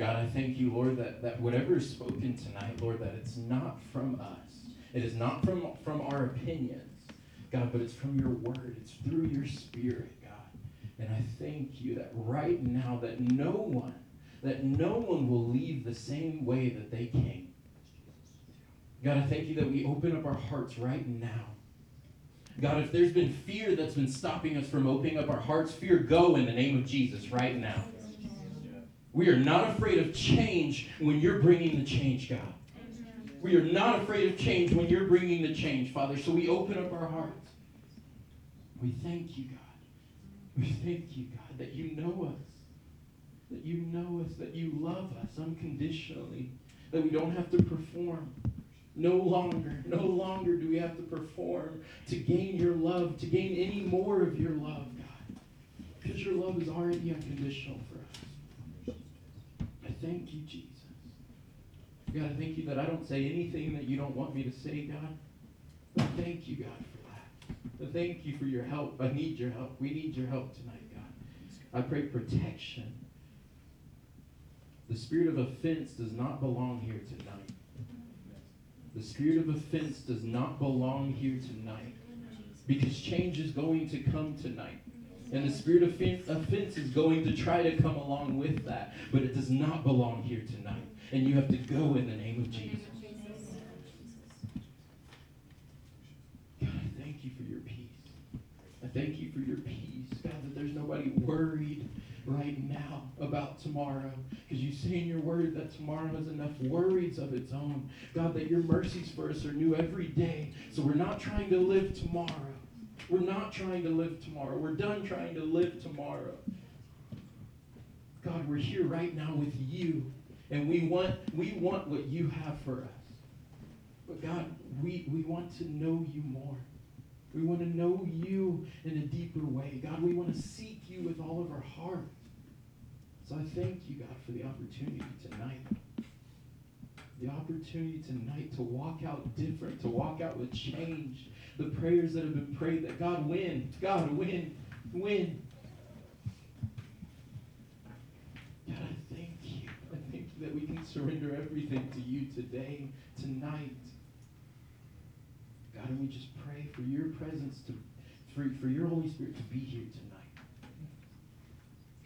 God, I thank you, Lord, that, that whatever is spoken tonight, Lord, that it's not from us. It is not from, from our opinions, God, but it's from your word. It's through your spirit, God. And I thank you that right now that no one, that no one will leave the same way that they came. God, I thank you that we open up our hearts right now. God, if there's been fear that's been stopping us from opening up our hearts, fear go in the name of Jesus right now. We are not afraid of change when you're bringing the change, God. We are not afraid of change when you're bringing the change, Father. So we open up our hearts. We thank you, God. We thank you, God, that you know us. That you know us, that you love us unconditionally, that we don't have to perform. No longer, no longer do we have to perform to gain your love, to gain any more of your love, God. Because your love is already unconditional for us. Thank you, Jesus. God, I thank you that I don't say anything that you don't want me to say, God. But thank you, God, for that. But thank you for your help. I need your help. We need your help tonight, God. I pray protection. The spirit of offense does not belong here tonight. The spirit of offense does not belong here tonight. Because change is going to come tonight. And the spirit of offense is going to try to come along with that. But it does not belong here tonight. And you have to go in the name of Jesus. God, I thank you for your peace. I thank you for your peace. God, that there's nobody worried right now about tomorrow. Because you say in your word that tomorrow has enough worries of its own. God, that your mercies for us are new every day. So we're not trying to live tomorrow. We're not trying to live tomorrow. We're done trying to live tomorrow. God, we're here right now with you. And we want, we want what you have for us. But God, we, we want to know you more. We want to know you in a deeper way. God, we want to seek you with all of our heart. So I thank you, God, for the opportunity tonight. The opportunity tonight to walk out different, to walk out with change. The prayers that have been prayed that God win, God win, win. God, I thank you. I thank you that we can surrender everything to you today, tonight. God, and we just pray for your presence to, for, for your Holy Spirit to be here tonight.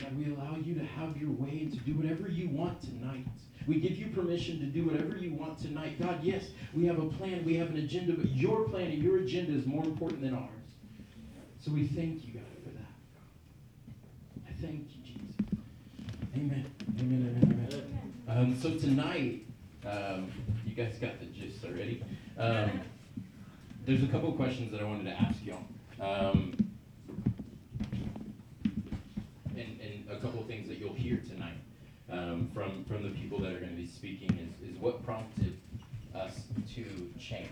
God, we allow you to have your way and to do whatever you want tonight. We give you permission to do whatever you want tonight. God, yes, we have a plan, we have an agenda, but your plan and your agenda is more important than ours. So we thank you, God, for that. I thank you, Jesus. Amen. Amen, amen, amen. Um, so tonight, um, you guys got the gist already. Um, there's a couple questions that I wanted to ask y'all. Um, and, and a couple things that you'll hear tonight um, from, from the people that are going to be speaking is, is what prompted us to change.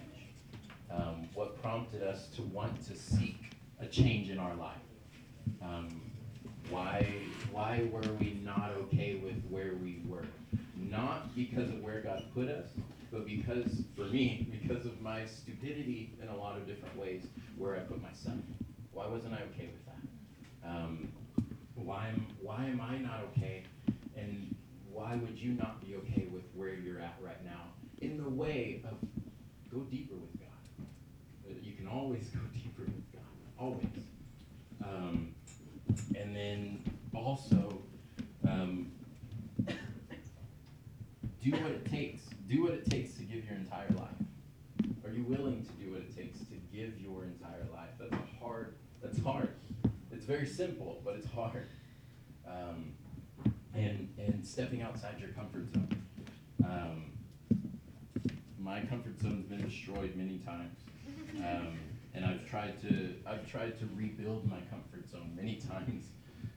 Um, what prompted us to want to seek a change in our life. Um, why, why were we not okay with where we were? Not because of where God put us, but because, for me, because of my stupidity in a lot of different ways, where I put myself. Why wasn't I okay with that? Um, why am, why am I not okay? And why would you not be okay with where you're at right now? In the way of go deeper with God. You can always go deeper with God, always. Um, and then also, um, do what it takes. Do what it takes to give your entire life. Are you willing to do what it takes to give your entire life? That's hard. That's hard. It's very simple, but it's hard. Um, and and stepping outside your comfort zone. Um, my comfort zone's been destroyed many times, um, and I've tried to I've tried to rebuild my comfort zone many times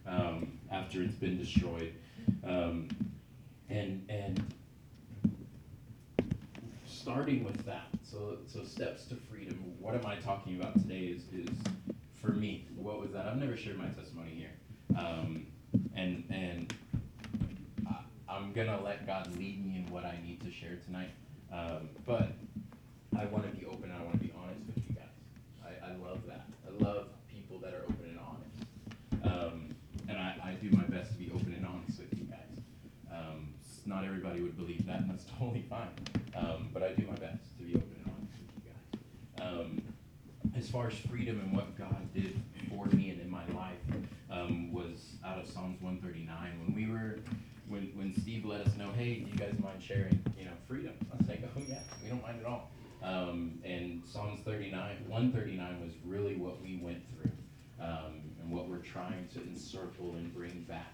um, after it's been destroyed. Um, and and starting with that, so so steps to freedom. What am I talking about today? Is is for me. What was that? I've never shared my testimony here, um, and and I'm gonna let God lead me in what I need to share tonight. Um, but I want to be open. I want to be honest with you guys. I, I love that. I love people that are open and honest. Um, and I, I do my best to be open and honest with you guys. Um, not everybody would believe that, and that's totally fine. Um, but I do my best to be open and honest with you guys. Um, as far as freedom and what God did for me and in my life um, was out of Psalms 139. When we were, when, when Steve let us know, hey, do you guys mind sharing, you know, freedom? I was like, oh yeah, we don't mind at all. Um, and Psalms 39, 139 was really what we went through um, and what we're trying to encircle and bring back.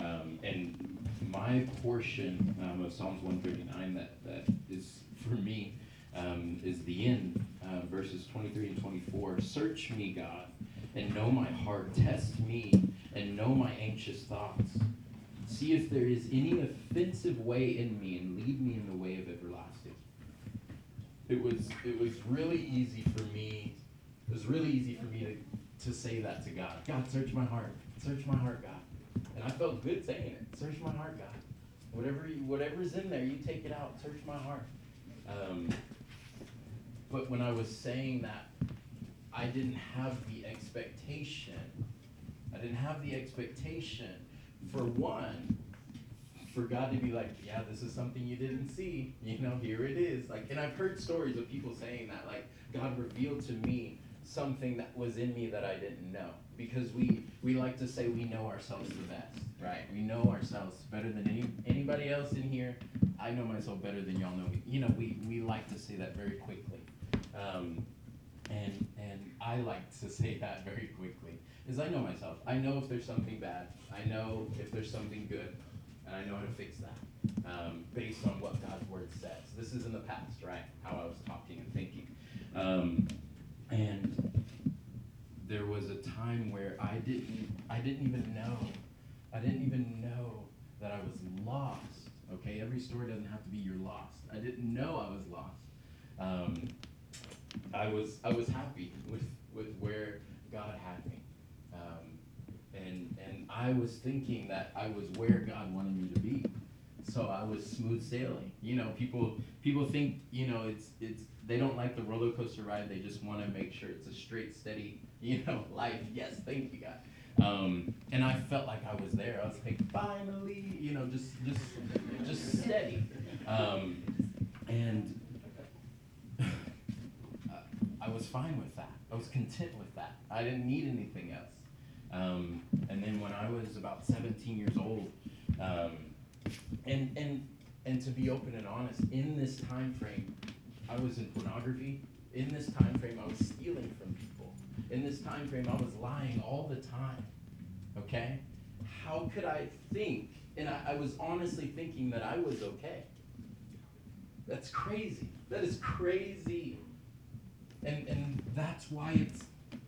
Um, and my portion um, of Psalms 139 that, that is for me um, is the end, uh, verses 23 and 24. Search me, God, and know my heart. Test me and know my anxious thoughts. See if there is any offensive way in me and lead me in the way of everlasting. It was it was really easy for me. It was really easy for me to, to say that to God. God, search my heart. Search my heart, God. And I felt good saying it. Search my heart, God. Whatever you, whatever's in there, you take it out. Search my heart. Um, but when I was saying that, I didn't have the expectation. I didn't have the expectation, for one, for God to be like, yeah, this is something you didn't see. You know, here it is. Like, and I've heard stories of people saying that, like, God revealed to me something that was in me that I didn't know. Because we we like to say we know ourselves the best, right? We know ourselves better than any anybody else in here. I know myself better than y'all know me. You know, we, we like to say that very quickly. Um, and and I like to say that very quickly, is I know myself. I know if there's something bad. I know if there's something good, and I know how to fix that um, based on what God's word says. This is in the past, right? How I was talking and thinking, um, and there was a time where I didn't I didn't even know I didn't even know that I was lost. Okay, every story doesn't have to be you're lost. I didn't know I was lost. Um, I was I was happy with, with where God had me, and and I was thinking that I was where God wanted me to be, so I was smooth sailing. You know, people people think you know it's it's they don't like the roller coaster ride. They just want to make sure it's a straight, steady you know life. Yes, thank you God. Um, and I felt like I was there. I was like, finally, you know, just just just steady. Um, and I was fine with that. I was content with that. I didn't need anything else. Um, and then when I was about 17 years old, um, and and and to be open and honest, in this time frame, I was in pornography. In this time frame, I was stealing from people. In this time frame, I was lying all the time. Okay? How could I think? And I, I was honestly thinking that I was okay. That's crazy. That is crazy. And and that's why it's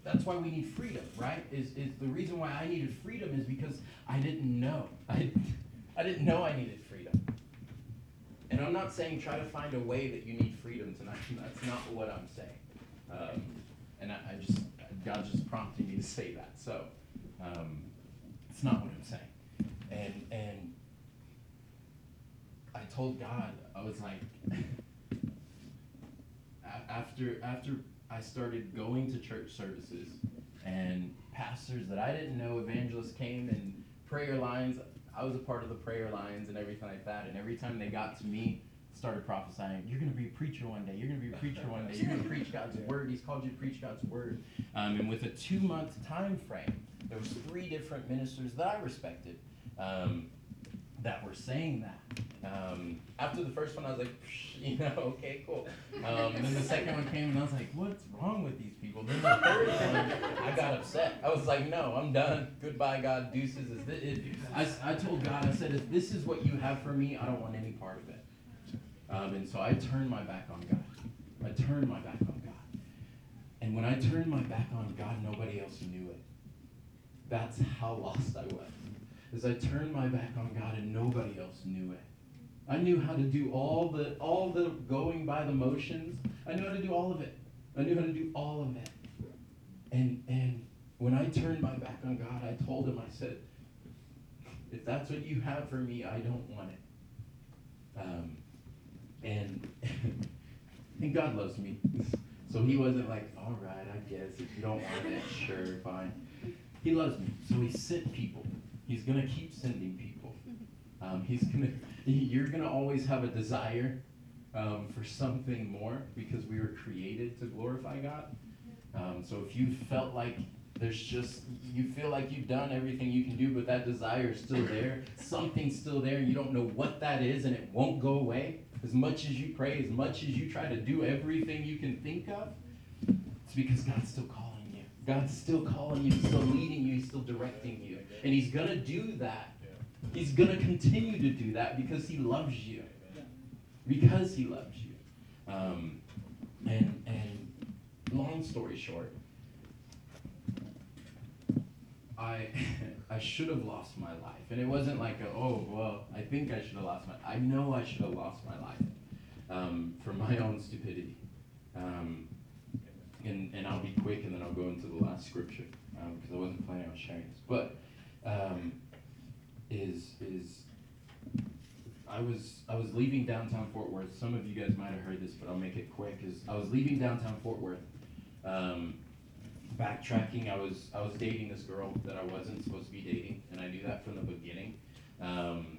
that's why we need freedom, right? Is is the reason why I needed freedom is because I didn't know. I I didn't know I needed freedom. And I'm not saying try to find a way that you need freedom tonight. That's not what I'm saying. Um, and I, I, just God's just prompting me to say that. So um, it's not what I'm saying. And and I told God I was like after after I started going to church services and pastors that I didn't know, evangelists came and prayer lines. I was a part of the prayer lines and everything like that. And every time they got to me, started prophesying, "You're going to be a preacher one day. You're going to be a preacher one day. You're going to preach God's word. He's called you to preach God's word." Um, and with a two-month time frame, there was three different ministers that I respected um, that were saying that. Um, after the first one, I was like, you know, okay, cool. Um, and then the second one came, and I was like, what's wrong with these people? Then the third one, I got upset. I was like, no, I'm done. Goodbye, God. Deuces. Is this, it, I, I told God, I said, if this is what you have for me, I don't want any part of it. Um, and so I turned my back on God. I turned my back on God. And when I turned my back on God, nobody else knew it. That's how lost I was. As I turned my back on God and nobody else knew it. I knew how to do all the all the going by the motions. I knew how to do all of it. I knew how to do all of it. And and when I turned my back on God, I told him, I said, if that's what you have for me, I don't want it. Um, and and God loves me. So he wasn't like, all right, I guess if you don't want it, sure, fine. He loves me. So he sent people. He's gonna keep sending people. Um, he's gonna you're going to always have a desire um, for something more because we were created to glorify God. Um, so if you felt like there's just, you feel like you've done everything you can do, but that desire is still there, something's still there, and you don't know what that is, and it won't go away, as much as you pray, as much as you try to do everything you can think of, it's because God's still calling. God's still calling you, He's still leading you, He's still directing you. And He's going to do that. He's going to continue to do that because He loves you. Because He loves you. Um, and, and long story short, I I should have lost my life, and it wasn't like a, oh well, I think I should have lost my. I know I should have lost my life um, for my own stupidity. Um, and and I'll be quick, and then I'll go into the last scripture because um, I wasn't planning on sharing this, but um, is is I was I was leaving downtown Fort Worth. Some of you guys might have heard this, but I'll make it quick. Is I was leaving downtown Fort Worth. Um, backtracking, I was I was dating this girl that I wasn't supposed to be dating, and I knew that from the beginning. Um,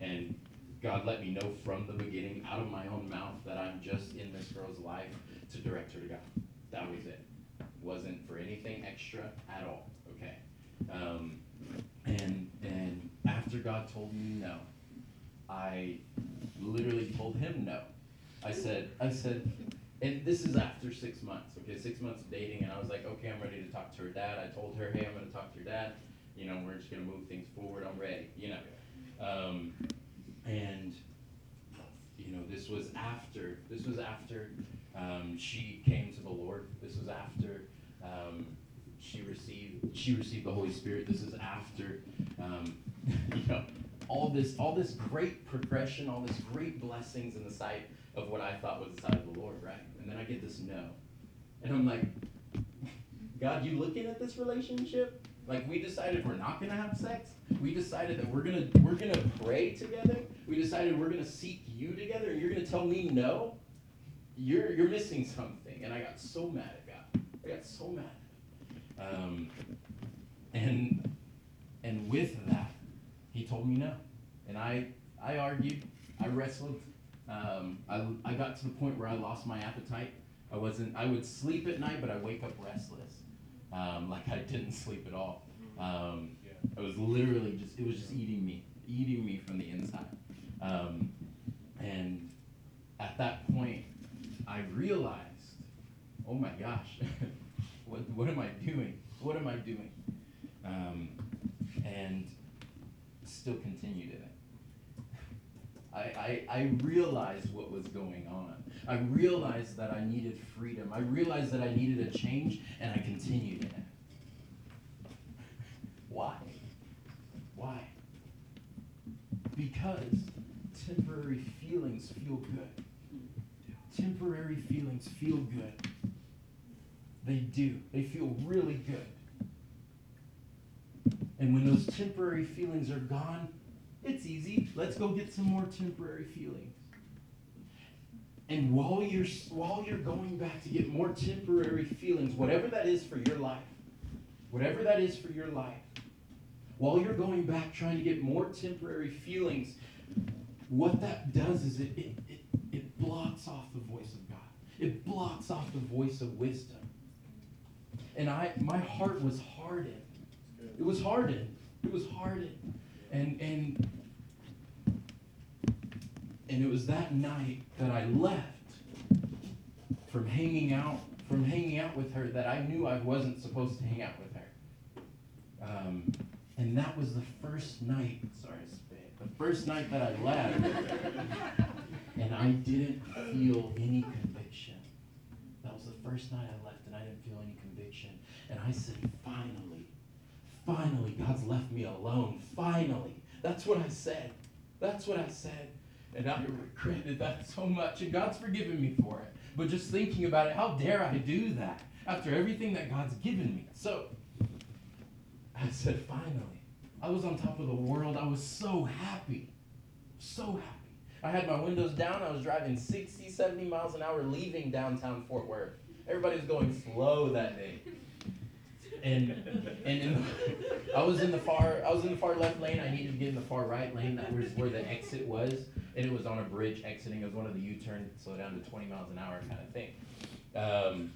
and God let me know from the beginning, out of my own mouth, that I'm just in this girl's life to direct her to God. That was it. Wasn't for anything extra at all. Okay. Um, and and after God told me no, I literally told him no. I said I said and this is after six months, okay, six months of dating, and I was like, okay, I'm ready to talk to her dad. I told her, hey, I'm gonna talk to your dad. You know, we're just gonna move things forward. I'm ready. You know, um, and you know, this was after. This was after um, she came to the Lord. This was after um, she received she received the Holy Spirit. This is after um, you know all this all this great progression, all this great blessings in the sight of what I thought was the sight of the Lord, right? And then I get this no. And I'm like, God, you looking at this relationship? Like we decided we're not gonna have sex. We decided that we're gonna we're gonna pray together. We decided we're gonna seek you together, and you're gonna tell me no. You're you're missing something. And I got so mad at God. I got so mad. Um, and and with that, he told me no. And I I argued. I wrestled. Um, I, I got to the point where I lost my appetite. I wasn't. I would sleep at night, but I wake up restless, um, like I didn't sleep at all. Um, I was literally just. It was just eating me, eating me from the inside. Um, and at that point, I realized, oh my gosh, what what am I doing? What am I doing? Um, and still continued in it. I, I, I realized what was going on. I realized that I needed freedom. I realized that I needed a change, and I continued in it. Why? Why? Because temporary feelings feel good. Temporary feelings feel good. They do. They feel really good. And when those temporary feelings are gone, it's easy. Let's go get some more temporary feelings. And while you're while you're going back to get more temporary feelings, whatever that is for your life, whatever that is for your life, while you're going back trying to get more temporary feelings, what that does is it, it, it, it blocks off the voice of God. It blocks off the voice of wisdom. And I my heart was hardened. It was hardened. It was hardened. And and and it was that night that I left from hanging out from hanging out with her that I knew I wasn't supposed to hang out with her. Um, and that was the first night. Sorry. The first night that I left, and I didn't feel any conviction. That was the first night I left, and I didn't feel any conviction. And I said, finally, finally, God's left me alone. Finally, that's what I said. That's what I said. And I regretted that so much. And God's forgiven me for it. But just thinking about it, how dare I do that after everything that God's given me? So I said, finally. I was on top of the world. I was so happy. So happy. I had my windows down. I was driving 60, 70 miles an hour leaving downtown Fort Worth. Everybody was going slow that day. and and the, I was in the far I was in the far left lane. I needed to get in the far right lane. That was where the exit was, and it was on a bridge exiting. It was one of the U-turn, slow down to 20 miles an hour kind of thing. Um,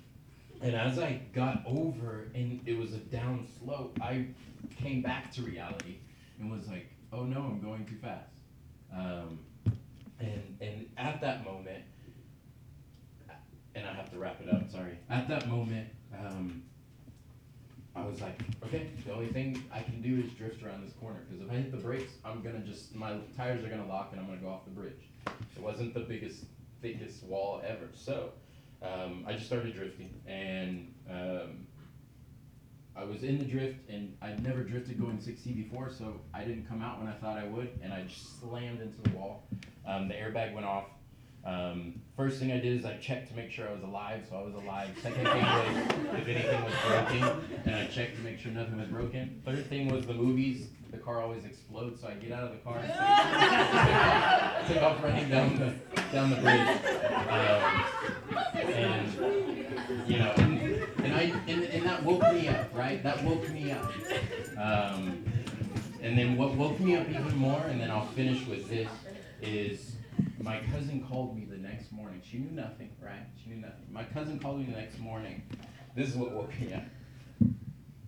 and as I got over, and it was a down slope, I came back to reality and was like, "Oh no, I'm going too fast." Um, and and at that moment, and I have to wrap it up. Sorry. At that moment. Um, I was like, okay, the only thing I can do is drift around this corner because if I hit the brakes, I'm gonna just my tires are gonna lock and I'm gonna go off the bridge. It wasn't the biggest, thickest wall ever, so um, I just started drifting and um, I was in the drift and I'd never drifted going 60 before, so I didn't come out when I thought I would, and I just slammed into the wall. Um, the airbag went off. Um, first thing I did is I checked to make sure I was alive, so I was alive. Second thing was if anything was broken, and I checked to make sure nothing was broken. Third thing was the movies. The car always explodes, so I get out of the car and take, take off running down the down the bridge. Um, and you know, and, and I and, and that woke me up, right? That woke me up. Um, and then what woke me up even more, and then I'll finish with this, is my cousin called me the next morning. She knew nothing, right? She knew nothing. My cousin called me the next morning. This is what woke me up.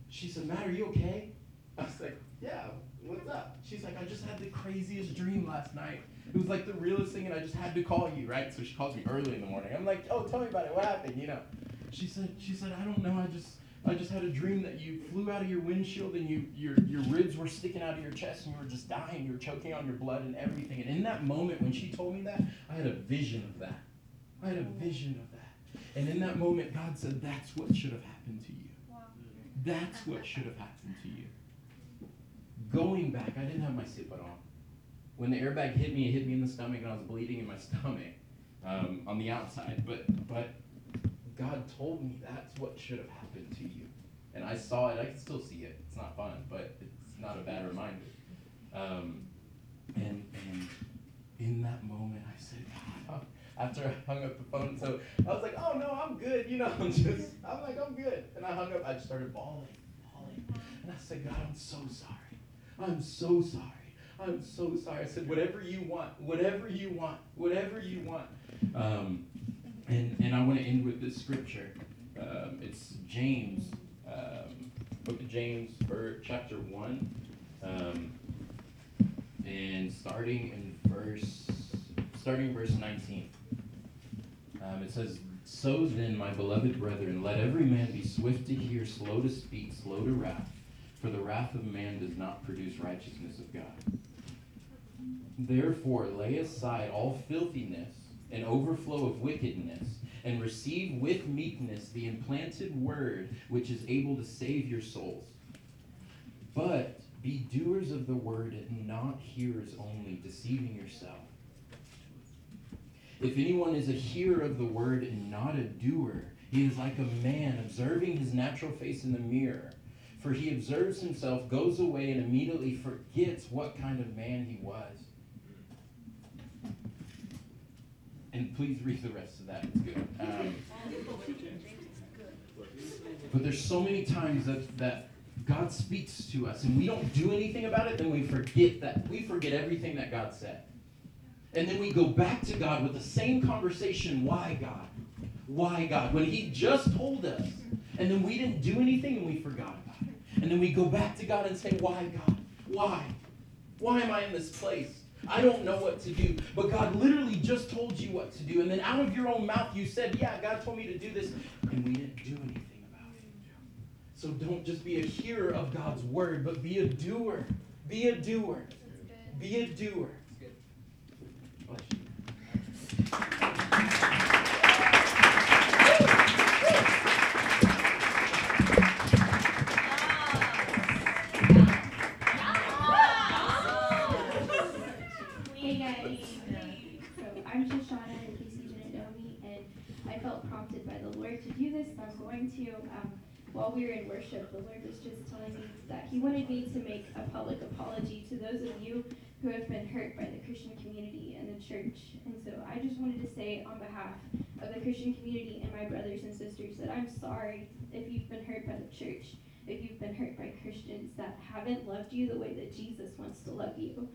She said, Matt, are you okay? I was like, yeah, what's up? She's like, I just had the craziest dream last night. It was like the realest thing, and I just had to call you, right? So she calls me early in the morning. I'm like, oh, tell me about it. What happened? You know? She said, she said, I don't know. I just, I just had a dream that you flew out of your windshield and you, your, your ribs were sticking out of your chest and you were just dying. You were choking on your blood and everything. And in that moment, when she told me that, I had a vision of that. I had a vision of that. And in that moment, God said, that's what should have happened to you. That's what should have happened to you. Going back, I didn't have my seatbelt on. When the airbag hit me, it hit me in the stomach and I was bleeding in my stomach um, on the outside. But, but God told me that's what should have happened to you. And I saw it. I can still see it. It's not fun, but it's not a bad reminder. Um, and, and in that moment, I said, God, after I hung up the phone, so I was like, oh no, I'm good. You know, I'm just, I'm like, I'm good. And I hung up, I just started bawling, bawling. And I said, God, I'm so sorry. I'm so sorry. I'm so sorry. I said, whatever you want, whatever you want, whatever you want. Um, and, and I want to end with this scripture. Um, it's James, um, book of James, chapter 1. Um, and starting in verse, starting verse 19. Um, it says, So then, my beloved brethren, let every man be swift to hear, slow to speak, slow to wrath, for the wrath of man does not produce righteousness of God. Therefore, lay aside all filthiness and overflow of wickedness, and receive with meekness the implanted word which is able to save your souls. But be doers of the word and not hearers only, deceiving yourself. If anyone is a hearer of the word and not a doer, he is like a man observing his natural face in the mirror. For he observes himself, goes away, and immediately forgets what kind of man he was. And please read the rest of that. It's good. Um, but there's so many times that, that God speaks to us and we don't do anything about it, then we forget that. We forget everything that God said. And then we go back to God with the same conversation. Why, God? Why, God? When He just told us. And then we didn't do anything and we forgot about it. And then we go back to God and say, Why, God? Why? Why am I in this place? I don't know what to do. But God literally just told you what to do. And then out of your own mouth, you said, Yeah, God told me to do this. And we didn't do anything about it. So don't just be a hearer of God's word, but be a doer. Be a doer. Be a doer. Hey He wanted me to make a public apology to those of you who have been hurt by the Christian community and the church. And so I just wanted to say on behalf of the Christian community and my brothers and sisters that I'm sorry if you've been hurt by the church. if you've been hurt by Christians that haven't loved you the way that Jesus wants to love you.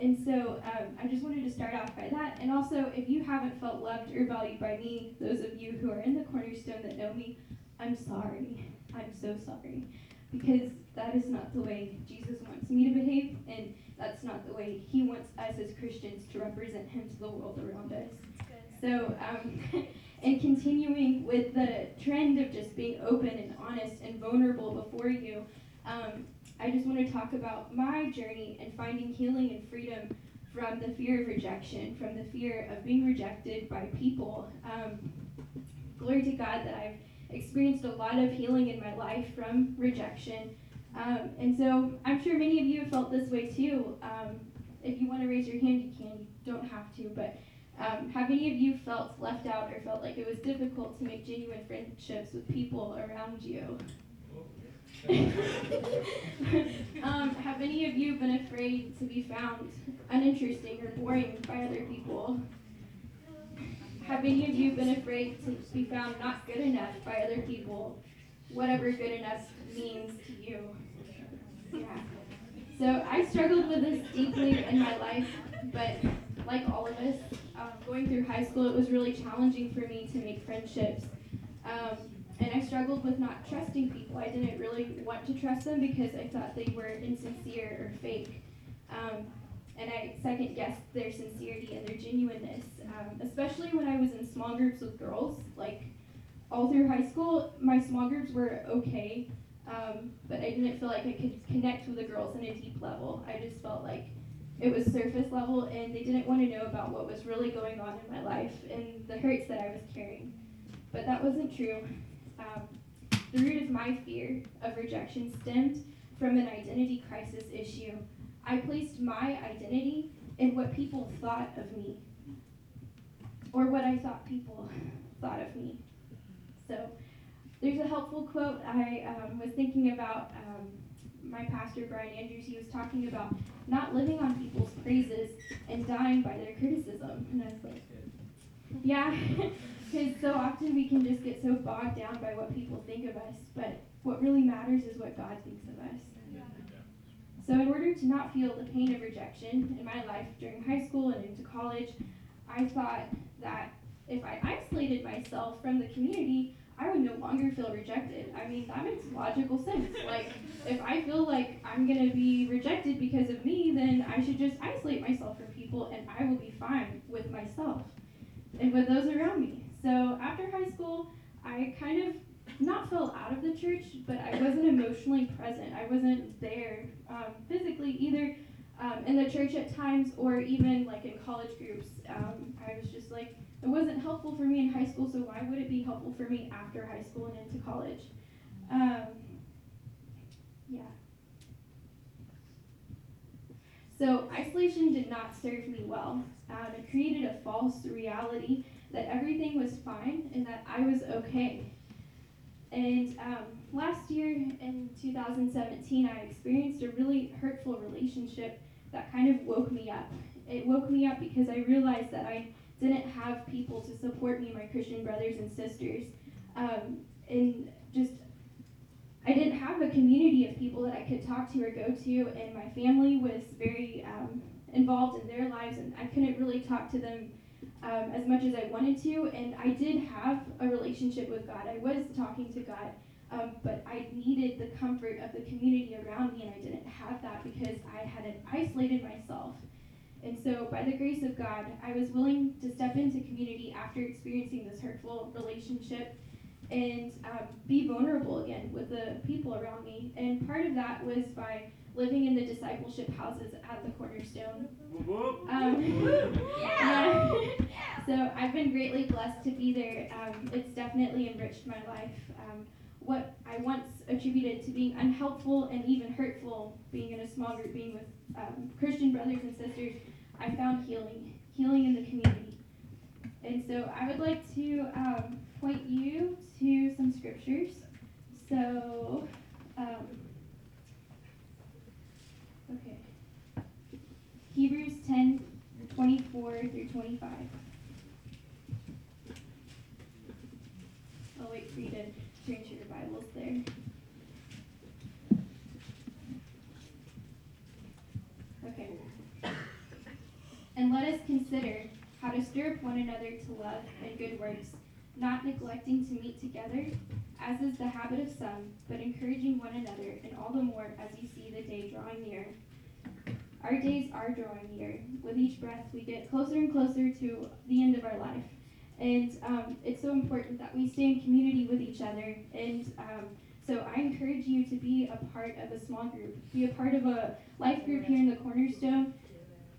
And so um, I just wanted to start off by that. And also, if you haven't felt loved or valued by me, those of you who are in the cornerstone that know me, I'm sorry. I'm so sorry. Because that is not the way Jesus wants me to behave, and that's not the way he wants us as Christians to represent him to the world around us. So, um, and continuing with the trend of just being open and honest and vulnerable before you, um, I just want to talk about my journey and finding healing and freedom from the fear of rejection, from the fear of being rejected by people. Um, glory to God that I've experienced a lot of healing in my life from rejection. Um, and so I'm sure many of you have felt this way too. Um, if you want to raise your hand, you can. You don't have to. But um, have any of you felt left out or felt like it was difficult to make genuine friendships with people around you? um, have any of you been afraid to be found uninteresting or boring by other people? Have any of you been afraid to be found not good enough by other people? Whatever good enough means to you. Yeah. So I struggled with this deeply in my life, but like all of us, um, going through high school, it was really challenging for me to make friendships. Um, and I struggled with not trusting people. I didn't really want to trust them because I thought they were insincere or fake. Um, and I second guessed their sincerity and their genuineness, um, especially when I was in small groups with girls. Like all through high school, my small groups were okay, um, but I didn't feel like I could connect with the girls on a deep level. I just felt like it was surface level, and they didn't want to know about what was really going on in my life and the hurts that I was carrying. But that wasn't true. Um, the root of my fear of rejection stemmed from an identity crisis issue. I placed my identity in what people thought of me, or what I thought people thought of me. So there's a helpful quote I um, was thinking about. Um, my pastor Brian Andrews, he was talking about not living on people's praises and dying by their criticism, and I was like, yeah. Because so often we can just get so bogged down by what people think of us, but what really matters is what God thinks of us. So, in order to not feel the pain of rejection in my life during high school and into college, I thought that if I isolated myself from the community, I would no longer feel rejected. I mean, that makes logical sense. Like, if I feel like I'm to be rejected because of me, then I should just isolate myself from people and I will be fine with myself and with those around me. So after high school, I kind of not fell out of the church, but I wasn't emotionally present. I wasn't there um, physically either um, in the church at times or even like in college groups. Um, I was just like, it wasn't helpful for me in high school, so why would it be helpful for me after high school and into college? Um, yeah. So isolation did not serve me well. Um, it created a false reality that everything was fine and that I was okay. And um, last year in 2017, I experienced a really hurtful relationship that kind of woke me up. It woke me up because I realized that I didn't have people to support me, my Christian brothers and sisters. Um, and just, I didn't have a community of people that I could talk to or go to, and my family was very um, involved in their lives, and I couldn't really talk to them um, as much as I wanted to, and I did have a relationship with God. I was talking to God, um, but I needed the comfort of the community around me, and I didn't have that because I had isolated myself. And so, by the grace of God, I was willing to step into community after experiencing this hurtful relationship and um, be vulnerable again with the people around me. And part of that was by living in the discipleship houses at the Cornerstone. Um, yeah. so I've been greatly blessed to be there. Um, it's definitely enriched my life. Um, what I once attributed to being unhelpful and even hurtful, being in a small group, being with um, Christian brothers and sisters, I found healing, healing in the community. And so I would like to um, point you to some scriptures. So, um, Okay. Hebrews 10 24 through 25. I'll wait for you to change your Bibles there. Okay. And let us consider how to stir up one another to love and good works, not neglecting to meet together, as is the habit of some, but encouraging one another, and all the more as you see the day drawing near. Our days are drawing near. With each breath, we get closer and closer to the end of our life. And um, it's so important that we stay in community with each other. And um, so I encourage you to be a part of a small group, be a part of a life group here in the Cornerstone.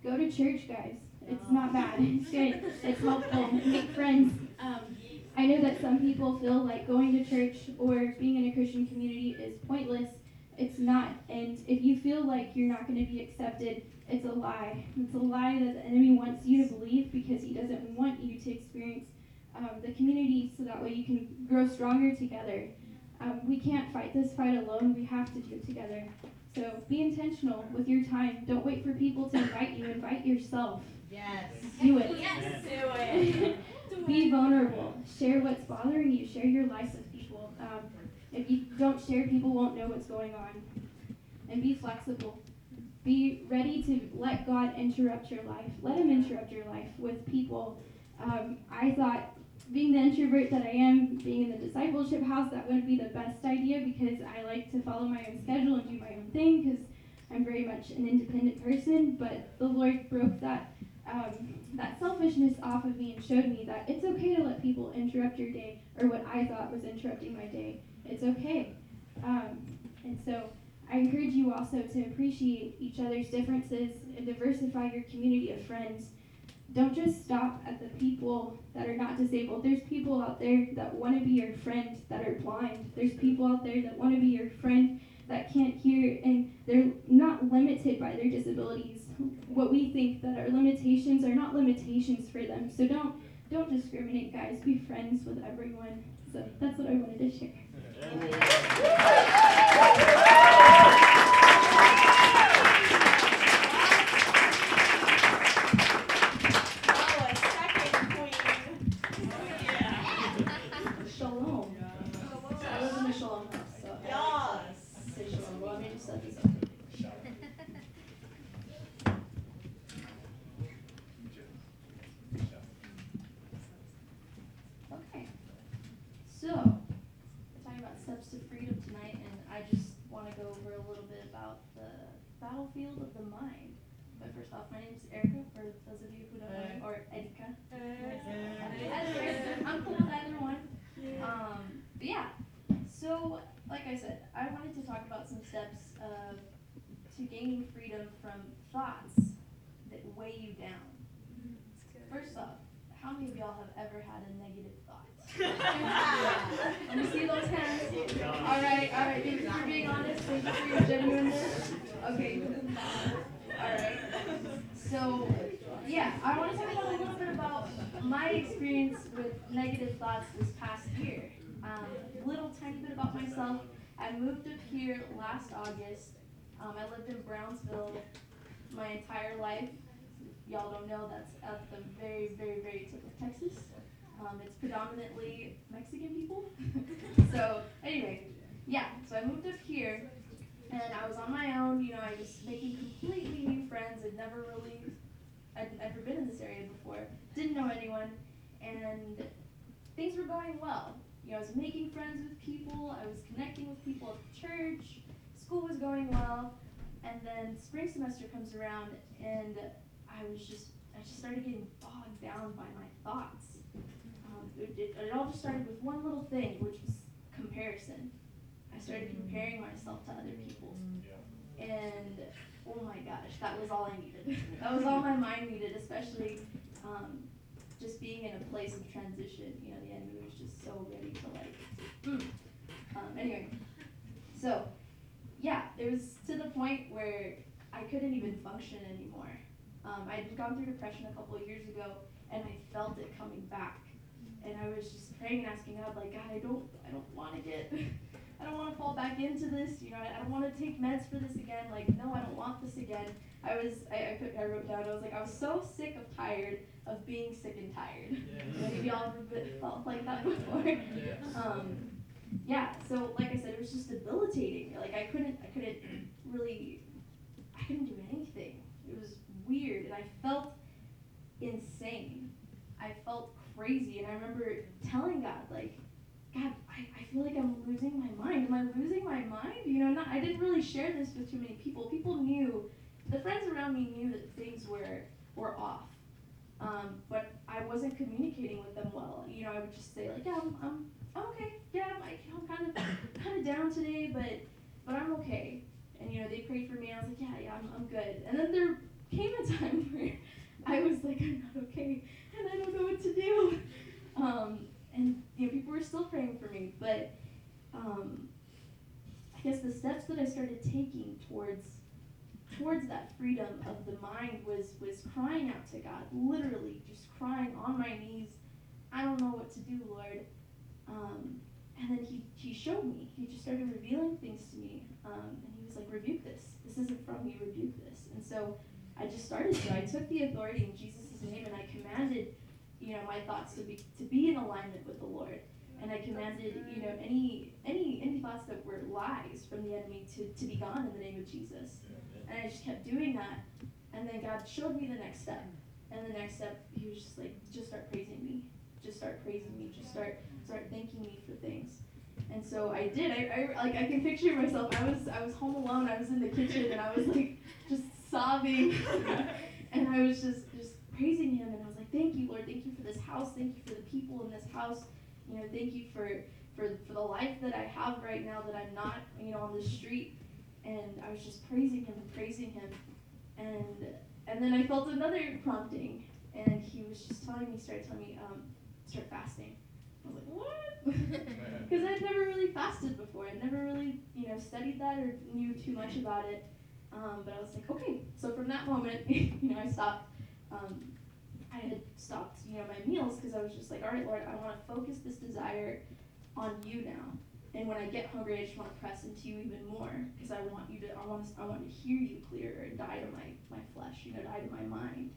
Go to church, guys. It's not bad. It's good. It's helpful. Make friends. Um, I know that some people feel like going to church or being in a Christian community is pointless. It's not. And if you feel like you're not going to be accepted, it's a lie. It's a lie that the enemy wants you to believe because he doesn't want you to experience um, the community so that way you can grow stronger together. Um, we can't fight this fight alone. We have to do it together. So be intentional with your time. Don't wait for people to invite you. Invite yourself. Yes. Do it. Yes. Do it. Be vulnerable. Share what's bothering you. Share your life with people. Um, if you don't share, people won't know what's going on. And be flexible. Be ready to let God interrupt your life. Let Him interrupt your life with people. Um, I thought, being the introvert that I am, being in the discipleship house, that wouldn't be the best idea because I like to follow my own schedule and do my own thing because I'm very much an independent person. But the Lord broke that um, that selfishness off of me and showed me that it's okay to let people interrupt your day or what I thought was interrupting my day. It's okay. Um, and so I encourage you also to appreciate each other's differences and diversify your community of friends. Don't just stop at the people that are not disabled. There's people out there that want to be your friend that are blind. There's people out there that want to be your friend that can't hear and they're not limited by their disabilities. What we think that our limitations are not limitations for them. So don't don't discriminate, guys. Be friends with everyone. So that's what I wanted to share. Oh, a second queen. Shalom. I live in the Shalom house, so Yes. say shalom. Well, I mean, just let me say. Okay, so, we're talking about steps to freedom tonight, and I just want to go over a little bit about the battlefield of the mind. But first off, my name is Erica, for those of you who don't know, me, or Edika. Either way, I'm cool with either one. Um, but yeah, so, like I said, I wanted to talk about some steps of, to gaining freedom from thoughts that weigh you down. First off, how many of y'all have ever had a negative thought? Let me see those hands. All right, all right. Thank you for being honest. Thank you for your genuineness. Okay. All right. So, yeah, I want to talk about a little bit about my experience with negative thoughts this past year. Um, little tiny bit about myself. I moved up here last August. Um, I lived in Brownsville my entire life. Y'all don't know that's at the very, very, very tip of Texas. Um, it's predominantly Mexican people. so anyway, yeah. So I moved up here, and I was on my own. You know, I was making completely new friends. I'd never really, I'd never been in this area before. Didn't know anyone, and things were going well. You know, I was making friends with people. I was connecting with people at church. School was going well, and then spring semester comes around, and I was just, I just started getting bogged down by my thoughts. Um, it, it, it all just started with one little thing, which was comparison. I started comparing myself to other people. And oh my gosh, that was all I needed. that was all my mind needed, especially um, just being in a place of transition. You know, the enemy was just so ready to like. Mm. Um, anyway, so yeah, it was to the point where I couldn't even function anymore. Um, I'd gone through depression a couple of years ago, and I felt it coming back. And I was just praying and asking God, like, God, I don't, I don't want to get, I don't want to fall back into this. You know, I, I don't want to take meds for this again. Like, no, I don't want this again. I was, I, I, put, I wrote down, I was like, I was so sick of tired of being sick and tired. Maybe y'all have felt like that before. Um, yeah. So, like I said, it was just debilitating. Like, I couldn't, I couldn't really, I couldn't do anything. It was weird, and I felt insane. I felt crazy, and I remember telling God, like, God, I, I feel like I'm losing my mind. Am I losing my mind? You know, not, I didn't really share this with too many people. People knew, the friends around me knew that things were were off. Um, but I wasn't communicating with them well. You know, I would just say like, yeah, I'm, I'm, Okay. Yeah, I'm, I, I'm kind of kind of down today, but but I'm okay. And you know, they prayed for me. And I was like, yeah, yeah, I'm, I'm good. And then there came a time where I was like, I'm not okay, and I don't know what to do. Um, and you know, people were still praying for me, but um, I guess the steps that I started taking towards towards that freedom of the mind was was crying out to God, literally just crying on my knees. I don't know what to do, Lord. Um, and then he, he showed me. He just started revealing things to me. Um, and he was like, rebuke this. This isn't from me. Rebuke this. And so I just started to. I took the authority in Jesus' name and I commanded, you know, my thoughts to be to be in alignment with the Lord. And I commanded, you know, any any any thoughts that were lies from the enemy to, to be gone in the name of Jesus. And I just kept doing that. And then God showed me the next step. And the next step, He was just like, just start praising me. Just start praising me. Just start start thanking me for things. And so I did. I, I like I can picture myself. I was I was home alone. I was in the kitchen and I was like just sobbing. and I was just just praising Him. And I was like, thank you, Lord. Thank you for this house. Thank you for the people in this house. You know, thank you for for for the life that I have right now. That I'm not you know on the street and I was just praising him and praising him, and and then I felt another prompting, and he was just telling me, started telling me, um, start fasting. I was like, what? Because I'd never really fasted before. I'd never really, you know, studied that or knew too much about it. Um, but I was like, okay. So from that moment, you know, I stopped. Um, I had stopped, you know, my meals because I was just like, all right, Lord, I want to focus this desire on you now. And when I get hungry, I just want to press into you even more because I want you to, I want to, I want to hear you clearer and die to my, my flesh, you know, die to my mind.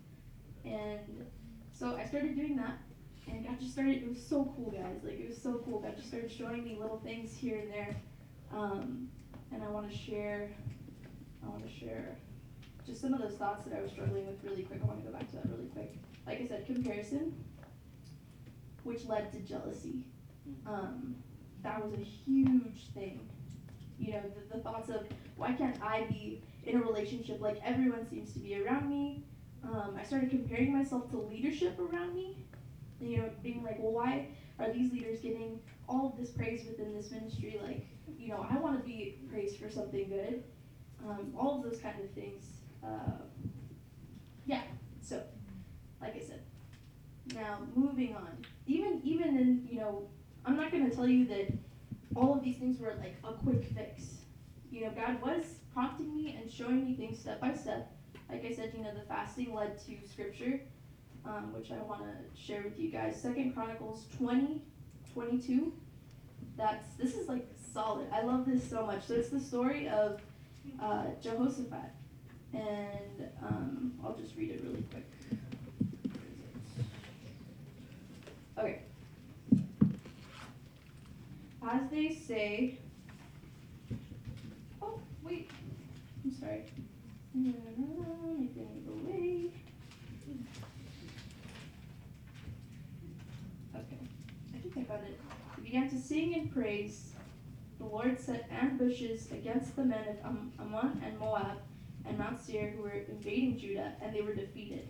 And so I started doing that, and God just started. It was so cool, guys. Like it was so cool. God just started showing me little things here and there, um, and I want to share. I want to share just some of those thoughts that I was struggling with really quick. I want to go back to that really quick. Like I said, comparison, which led to jealousy. Um, that was a huge thing. You know, the, the thoughts of why can't I be in a relationship like everyone seems to be around me? Um, I started comparing myself to leadership around me. You know, being like, well, why are these leaders getting all of this praise within this ministry? Like, you know, I want to be praised for something good. Um, all of those kind of things. Uh, yeah. So, like I said, now moving on. Even even in you know I'm not going to tell you that all of these things were like a quick fix. You know, God was prompting me and showing me things step by step. Like I said, you know, the fasting led to scripture, um, which I want to share with you guys. Second Chronicles 20, 22. That's this is like solid. I love this so much. So it's the story of uh, Jehoshaphat, and um, I'll just read it really quick. Okay. As they say, oh, wait, I'm sorry. No, no, no, it didn't go away. Okay, I think I got it. He began to sing and praise. The Lord set ambushes against the men of Am- Ammon and Moab and Mount Seir who were invading Judah, and they were defeated.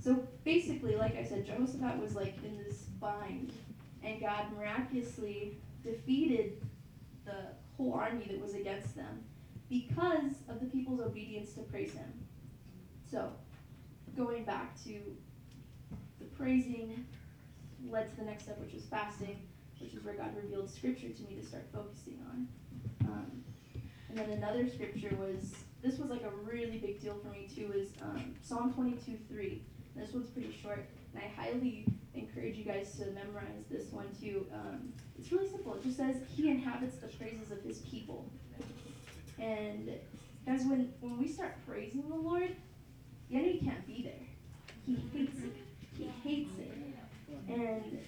So basically, like I said, Jehoshaphat was like in this bind, and God miraculously defeated the whole army that was against them because of the people's obedience to praise him. So, going back to the praising led to the next step, which was fasting, which is where God revealed scripture to me to start focusing on. Um, and then another scripture was this was like a really big deal for me too. Is um, Psalm 22 3. And this one's pretty short, and I highly encourage you guys to memorize this one too. Um, it's really simple. It just says, He inhabits the praises of His people. And guys, when, when we start praising the Lord, the enemy can't be there. He hates it. He hates it. And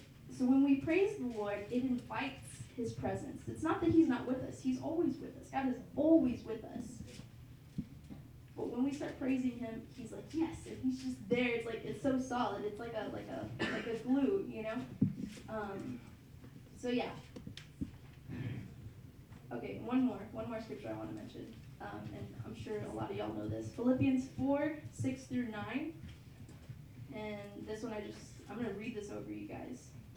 so when we praise the Lord, it invites His presence. It's not that He's not with us, He's always with us. God is always with us. But when we start praising him, he's like, yes, and he's just there. It's like it's so solid. It's like a like a like a glue, you know. Um, so yeah. Okay, one more, one more scripture I want to mention, um, and I'm sure a lot of y'all know this. Philippians four six through nine, and this one I just I'm gonna read this over you guys.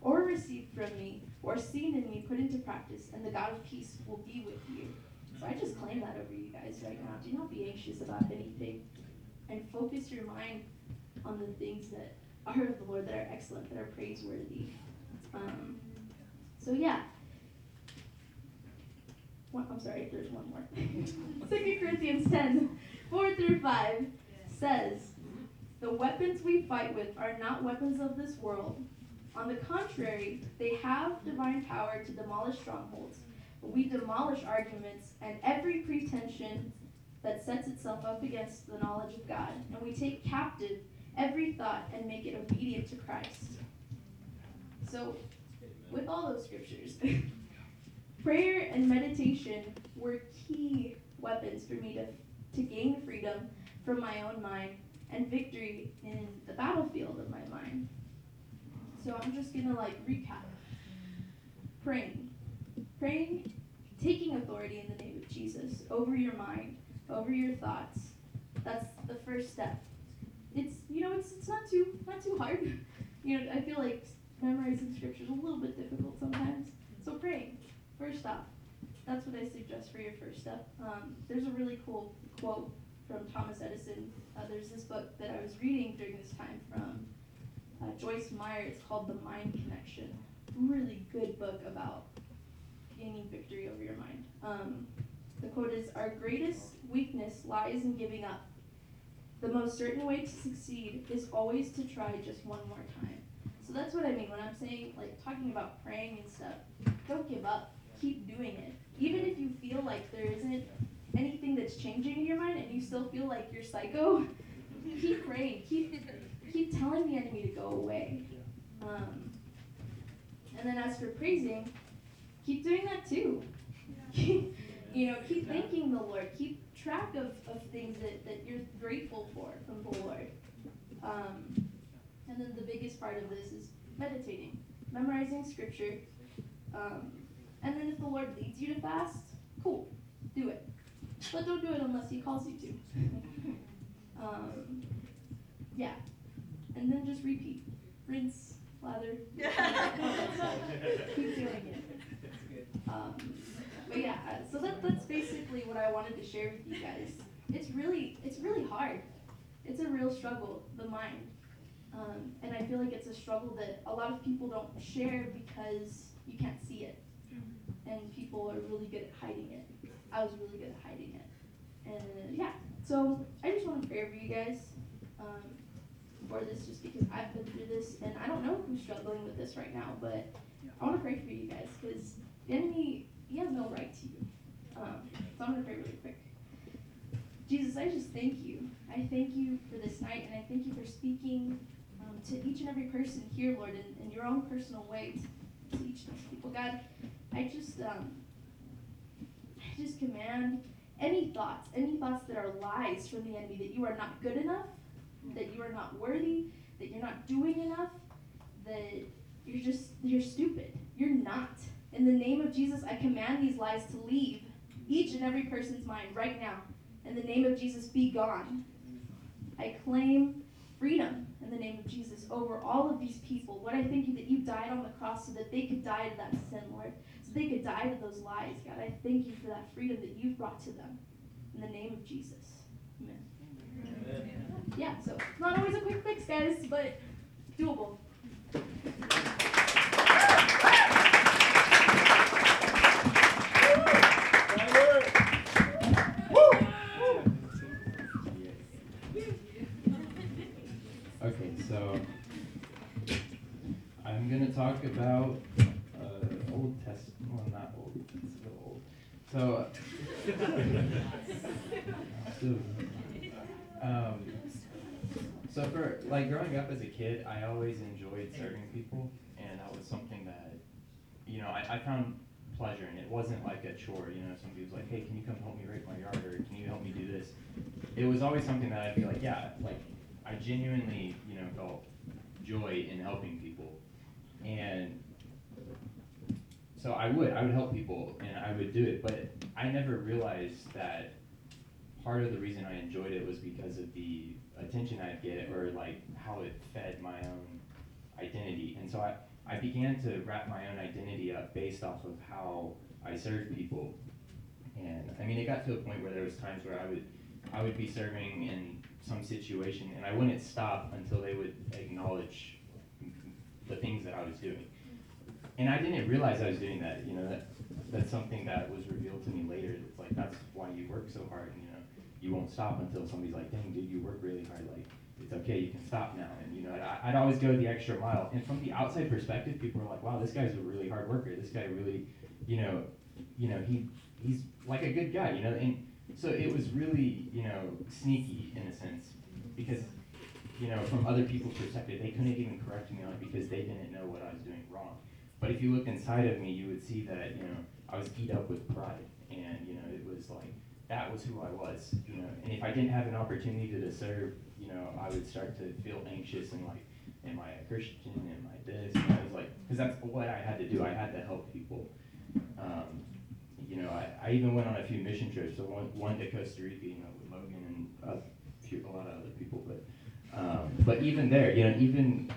or received from me or seen in me, put into practice, and the God of peace will be with you. So I just claim that over you guys right now. Do not be anxious about anything and focus your mind on the things that are of the Lord, that are excellent, that are praiseworthy. Um, so, yeah. I'm sorry, there's one more. 2 Corinthians 10 4 through 5 says, The weapons we fight with are not weapons of this world. On the contrary, they have divine power to demolish strongholds. We demolish arguments and every pretension that sets itself up against the knowledge of God, and we take captive every thought and make it obedient to Christ. So, with all those scriptures, prayer and meditation were key weapons for me to, to gain freedom from my own mind and victory in the battlefield of my mind. So, I'm just gonna like recap praying praying, taking authority in the name of Jesus over your mind, over your thoughts. That's the first step. It's you know it's it's not too not too hard. You know I feel like memorizing scripture is a little bit difficult sometimes. So praying, first off, that's what I suggest for your first step. Um, there's a really cool quote from Thomas Edison. Uh, there's this book that I was reading during this time from uh, Joyce Meyer. It's called The Mind Connection. Really good book about gaining victory over your mind. Um, the quote is Our greatest weakness lies in giving up. The most certain way to succeed is always to try just one more time. So that's what I mean when I'm saying, like, talking about praying and stuff. Don't give up. Keep doing it. Even if you feel like there isn't anything that's changing in your mind and you still feel like you're psycho, keep praying. Keep, keep telling the enemy to go away. Um, and then as for praising, keep doing that too. you know, keep thanking the Lord. Keep track of, of things that, that you're grateful for from the Lord. Um, and then the biggest part of this is meditating, memorizing scripture. Um, and then if the Lord leads you to fast, cool, do it. But don't do it unless He calls you to. um, yeah. And then just repeat. Rinse, lather. Keep doing it. Um, but yeah, uh, so that, that's basically what I wanted to share with you guys. It's really, it's really hard. It's a real struggle, the mind. Um, and I feel like it's a struggle that a lot of people don't share because you can't see it. And people are really good at hiding it. I was really good at hiding it. And yeah, so I just want to pray for you guys um, for this just because I've been through this and I don't know who's struggling with this right now, but I want to pray for you guys because the enemy, he has no right to you. Um, so I'm going to pray really quick. Jesus, I just thank you. I thank you for this night, and I thank you for speaking um, to each and every person here, Lord, in, in your own personal way to, to each of these people. God, I just, um, I just command any thoughts, any thoughts that are lies from the enemy, that you are not good enough, that you are not worthy, that you're not doing enough, that you're just, you're stupid. You're not. In the name of Jesus, I command these lies to leave each and every person's mind right now. In the name of Jesus, be gone. I claim freedom in the name of Jesus over all of these people. What I thank you that you died on the cross so that they could die to that sin, Lord. So they could die to those lies, God. I thank you for that freedom that you've brought to them. In the name of Jesus. Amen. Yeah, so not always a quick fix, guys, but doable. Okay, so I'm going to talk about uh, Old Testament. Well, not old. It's still old. So. still uh, so for like growing up as a kid, I always enjoyed serving people, and that was something that, you know, I, I found pleasure in. It wasn't like a chore. You know, somebody was like, "Hey, can you come help me rake my yard?" or "Can you help me do this?" It was always something that I'd be like, "Yeah," like I genuinely, you know, felt joy in helping people, and so I would I would help people and I would do it, but I never realized that part of the reason I enjoyed it was because of the attention I'd get or like how it fed my own identity. And so I, I began to wrap my own identity up based off of how I served people. And I mean it got to a point where there was times where I would I would be serving in some situation and I wouldn't stop until they would acknowledge the things that I was doing. And I didn't realize I was doing that, you know, that that's something that was revealed to me later. It's like that's why you work so hard, know. You won't stop until somebody's like, "Dang, dude, you work really hard. Like, it's okay, you can stop now." And you know, I, I'd always go the extra mile. And from the outside perspective, people are like, "Wow, this guy's a really hard worker. This guy really, you know, you know, he he's like a good guy, you know." And so it was really, you know, sneaky in a sense because, you know, from other people's perspective, they couldn't even correct me on it because they didn't know what I was doing wrong. But if you look inside of me, you would see that, you know, I was eat up with pride. And, you know, it was like, that was who I was, you know. And if I didn't have an opportunity to serve, you know, I would start to feel anxious and like, am I a Christian? Am I this? And I was like, because that's what I had to do. I had to help people. Um, you know, I, I even went on a few mission trips. So one, one to Costa Rica, you know, with Logan and a, lot of other people. But, um, but even there, you know, even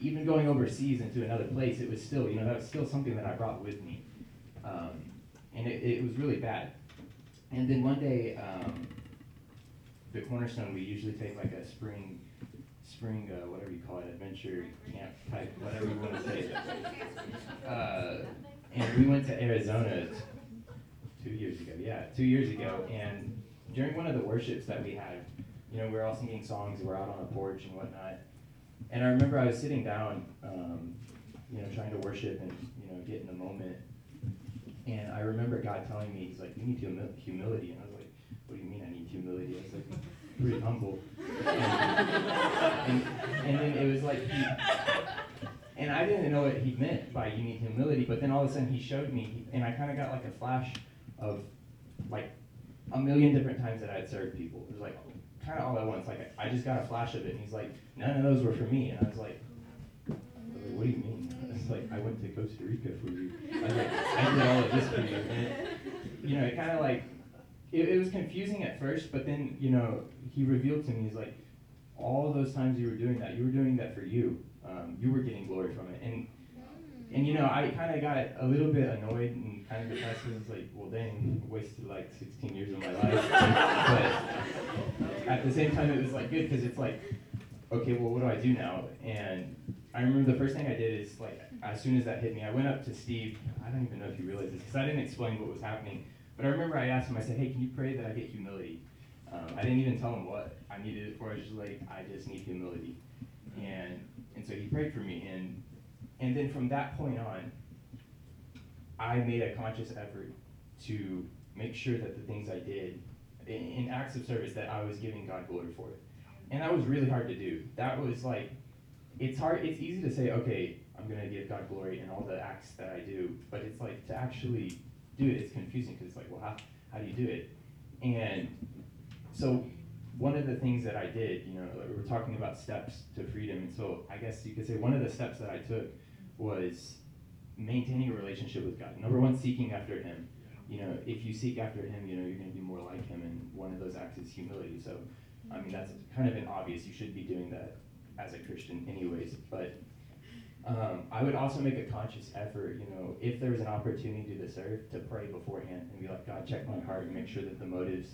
even going overseas into another place, it was still, you know, that was still something that I brought with me. Um, and it, it was really bad. And then one day, um, the Cornerstone, we usually take like a spring, spring, uh, whatever you call it, adventure camp type, whatever you want to say. Uh, and we went to Arizona two years ago, yeah, two years ago. And during one of the worships that we had, you know, we were all singing songs, we're out on a porch and whatnot. And I remember I was sitting down, um, you know, trying to worship and, you know, get in the moment. And I remember God telling me, He's like, you need humi- humility. And I was like, what do you mean I need humility? I was like, pretty humble. And, and, and then it was like, he, and I didn't know what he meant by you need humility, but then all of a sudden he showed me, and I kind of got like a flash of like a million different times that I had served people. It was like kind of all at once. Like I just got a flash of it, and he's like, none of those were for me, and I was like, I was like what do you mean? Like I went to Costa Rica for you. I like, I did all of this for you. And you know, it kind of like it, it was confusing at first, but then you know he revealed to me, he's like, all those times you were doing that, you were doing that for you. Um, you were getting glory from it, and and you know, I kind of got a little bit annoyed and kind of depressed. It was like, well, dang, wasted like 16 years of my life. but at the same time, it was like good because it's like, okay, well, what do I do now? And I remember the first thing I did is like, as soon as that hit me, I went up to Steve. I don't even know if you realize this because I didn't explain what was happening. But I remember I asked him. I said, hey, can you pray that I get humility? Um, I didn't even tell him what I needed it for. I was just like, I just need humility. And and so he prayed for me and and then from that point on, I made a conscious effort to make sure that the things I did in, in acts of service that I was giving God glory for. And that was really hard to do. That was like, it's hard, it's easy to say, okay, I'm going to give God glory in all the acts that I do, but it's like to actually do it, it's confusing because it's like, well, how, how do you do it? And so one of the things that I did, you know, we're talking about steps to freedom, and so I guess you could say one of the steps that I took was maintaining a relationship with God. Number one, seeking after Him. You know, if you seek after Him, you know, you're going to be more like Him, and one of those acts is humility. So, I mean, that's kind of an obvious. You should be doing that as a Christian, anyways. But um, I would also make a conscious effort, you know, if there's an opportunity to serve, to pray beforehand and be like, God, check my heart and make sure that the motives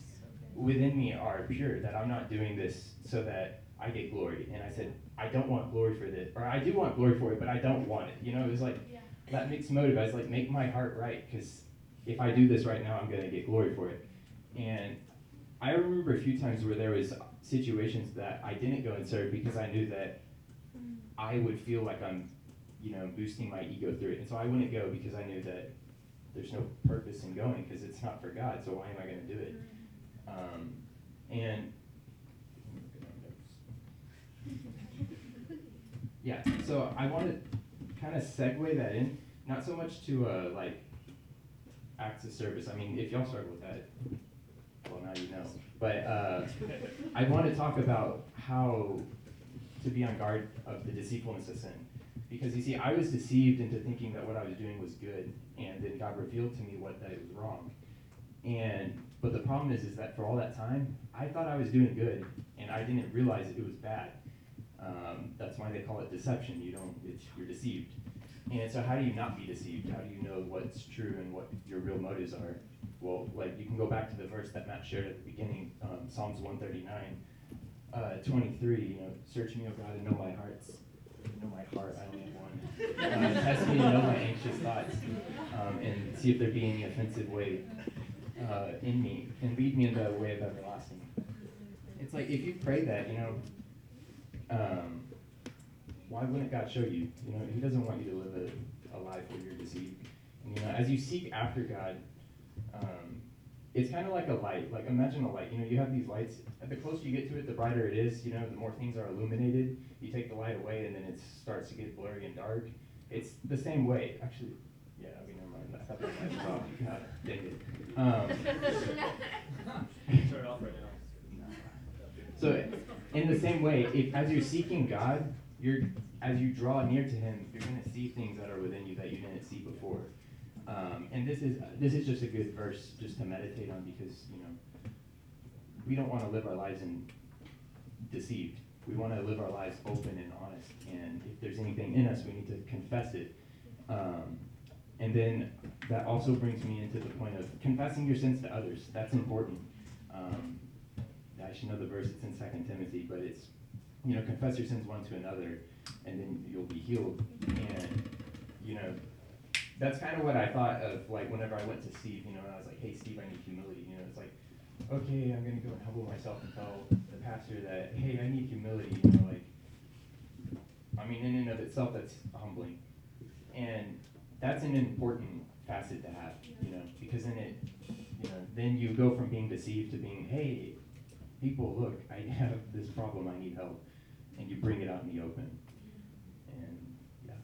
within me are pure, that I'm not doing this so that I get glory. And I said, I don't want glory for this, or I do want glory for it, but I don't want it. You know, it was like Yeah. that mixed motive. I was like, make my heart right, because if I do this right now, I'm gonna get glory for it. And I remember a few times where there was situations that I didn't go and serve because I knew that I would feel like I'm you know, boosting my ego through it. And so I wouldn't go because I knew that there's no purpose in going because it's not for God. So why am I going to do it? Um, and yeah, so I want to kind of segue that in, not so much to uh, like acts of service. I mean, if y'all struggle with that, well, now you know. But uh, I want to talk about how to be on guard of the deceitfulness of sin. Because you see, I was deceived into thinking that what I was doing was good, and then God revealed to me what that was wrong. And but the problem is, is that for all that time, I thought I was doing good, and I didn't realize it was bad. Um, that's why they call it deception. You don't, you're deceived. And so, how do you not be deceived? How do you know what's true and what your real motives are? Well, like you can go back to the verse that Matt shared at the beginning, um, Psalms 139, uh, 23. You know, search me, O God, and know my hearts. Know my heart. I only have one. Uh, test me know my anxious thoughts, um, and see if there be any offensive way uh, in me, and lead me in the way of everlasting. It's like if you pray that, you know, um, why wouldn't God show you? You know, He doesn't want you to live a, a life where you're deceived. And, you know, as you seek after God, um, it's kind of like a light. Like imagine a light. You know, you have these lights. The closer you get to it, the brighter it is. You know, the more things are illuminated. You take the light away, and then it starts to get blurry and dark. It's the same way. Actually, yeah. I mean, never mind. I thought the light was off. God dang it. Um, Turn it off right now. so, in the same way, if as you're seeking God, you're as you draw near to Him, you're going to see things that are within you that you didn't see before. Um, and this is this is just a good verse just to meditate on because you know we don't want to live our lives in deceived. We want to live our lives open and honest. And if there's anything in us, we need to confess it. Um, and then that also brings me into the point of confessing your sins to others. That's important. Um, I should know the verse. It's in Second Timothy, but it's you know confess your sins one to another, and then you'll be healed. And you know that's kind of what I thought of like whenever I went to Steve. You know, and I was like, hey Steve, I need humility. You know, it's like okay, I'm gonna go and humble myself and tell the pastor that hey, I need humility. You know, like I mean, in and of itself, that's humbling, and that's an important facet to have. You know, because then it you know then you go from being deceived to being hey people, look, I have this problem, I need help. And you bring it out in the open. And yeah,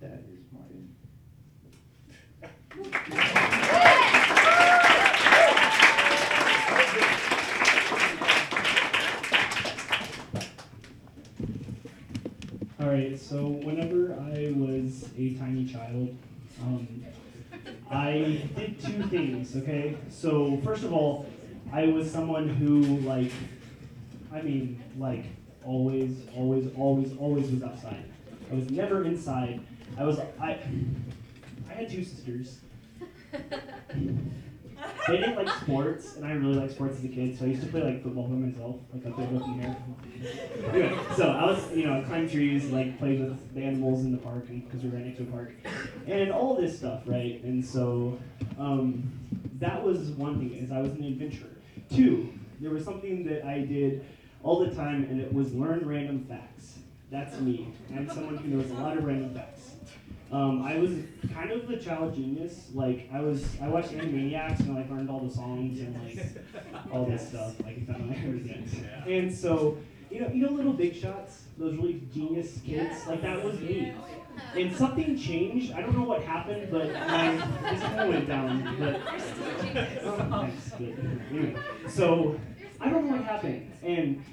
that is my. All right, so whenever I was a tiny child, um, I did two things, okay? So, first of all, I was someone who, like, I mean, like, always, always, always, always was outside. I was never inside. I was, I, I had two sisters. They didn't like sports, and I really liked sports as a kid, so I used to play like football by myself, like I played with here. So I was, you know, climb trees, like played with the animals in the park, because we were right next to a park, and all this stuff, right? And so um, that was one thing, is I was an adventurer. Two, there was something that I did all the time, and it was learn random facts. That's me. I'm someone who knows a lot of random facts. Um, I was kind of a child genius. Like I was, I watched Animaniacs and I like learned all the songs and like all this stuff. Like I found my everything. And so, you know, you know, little big shots, those really genius kids. Like that was me. And something changed. I don't know what happened, but my this kind of went down. But thanks. Good. Anyway, so I don't know what happened. And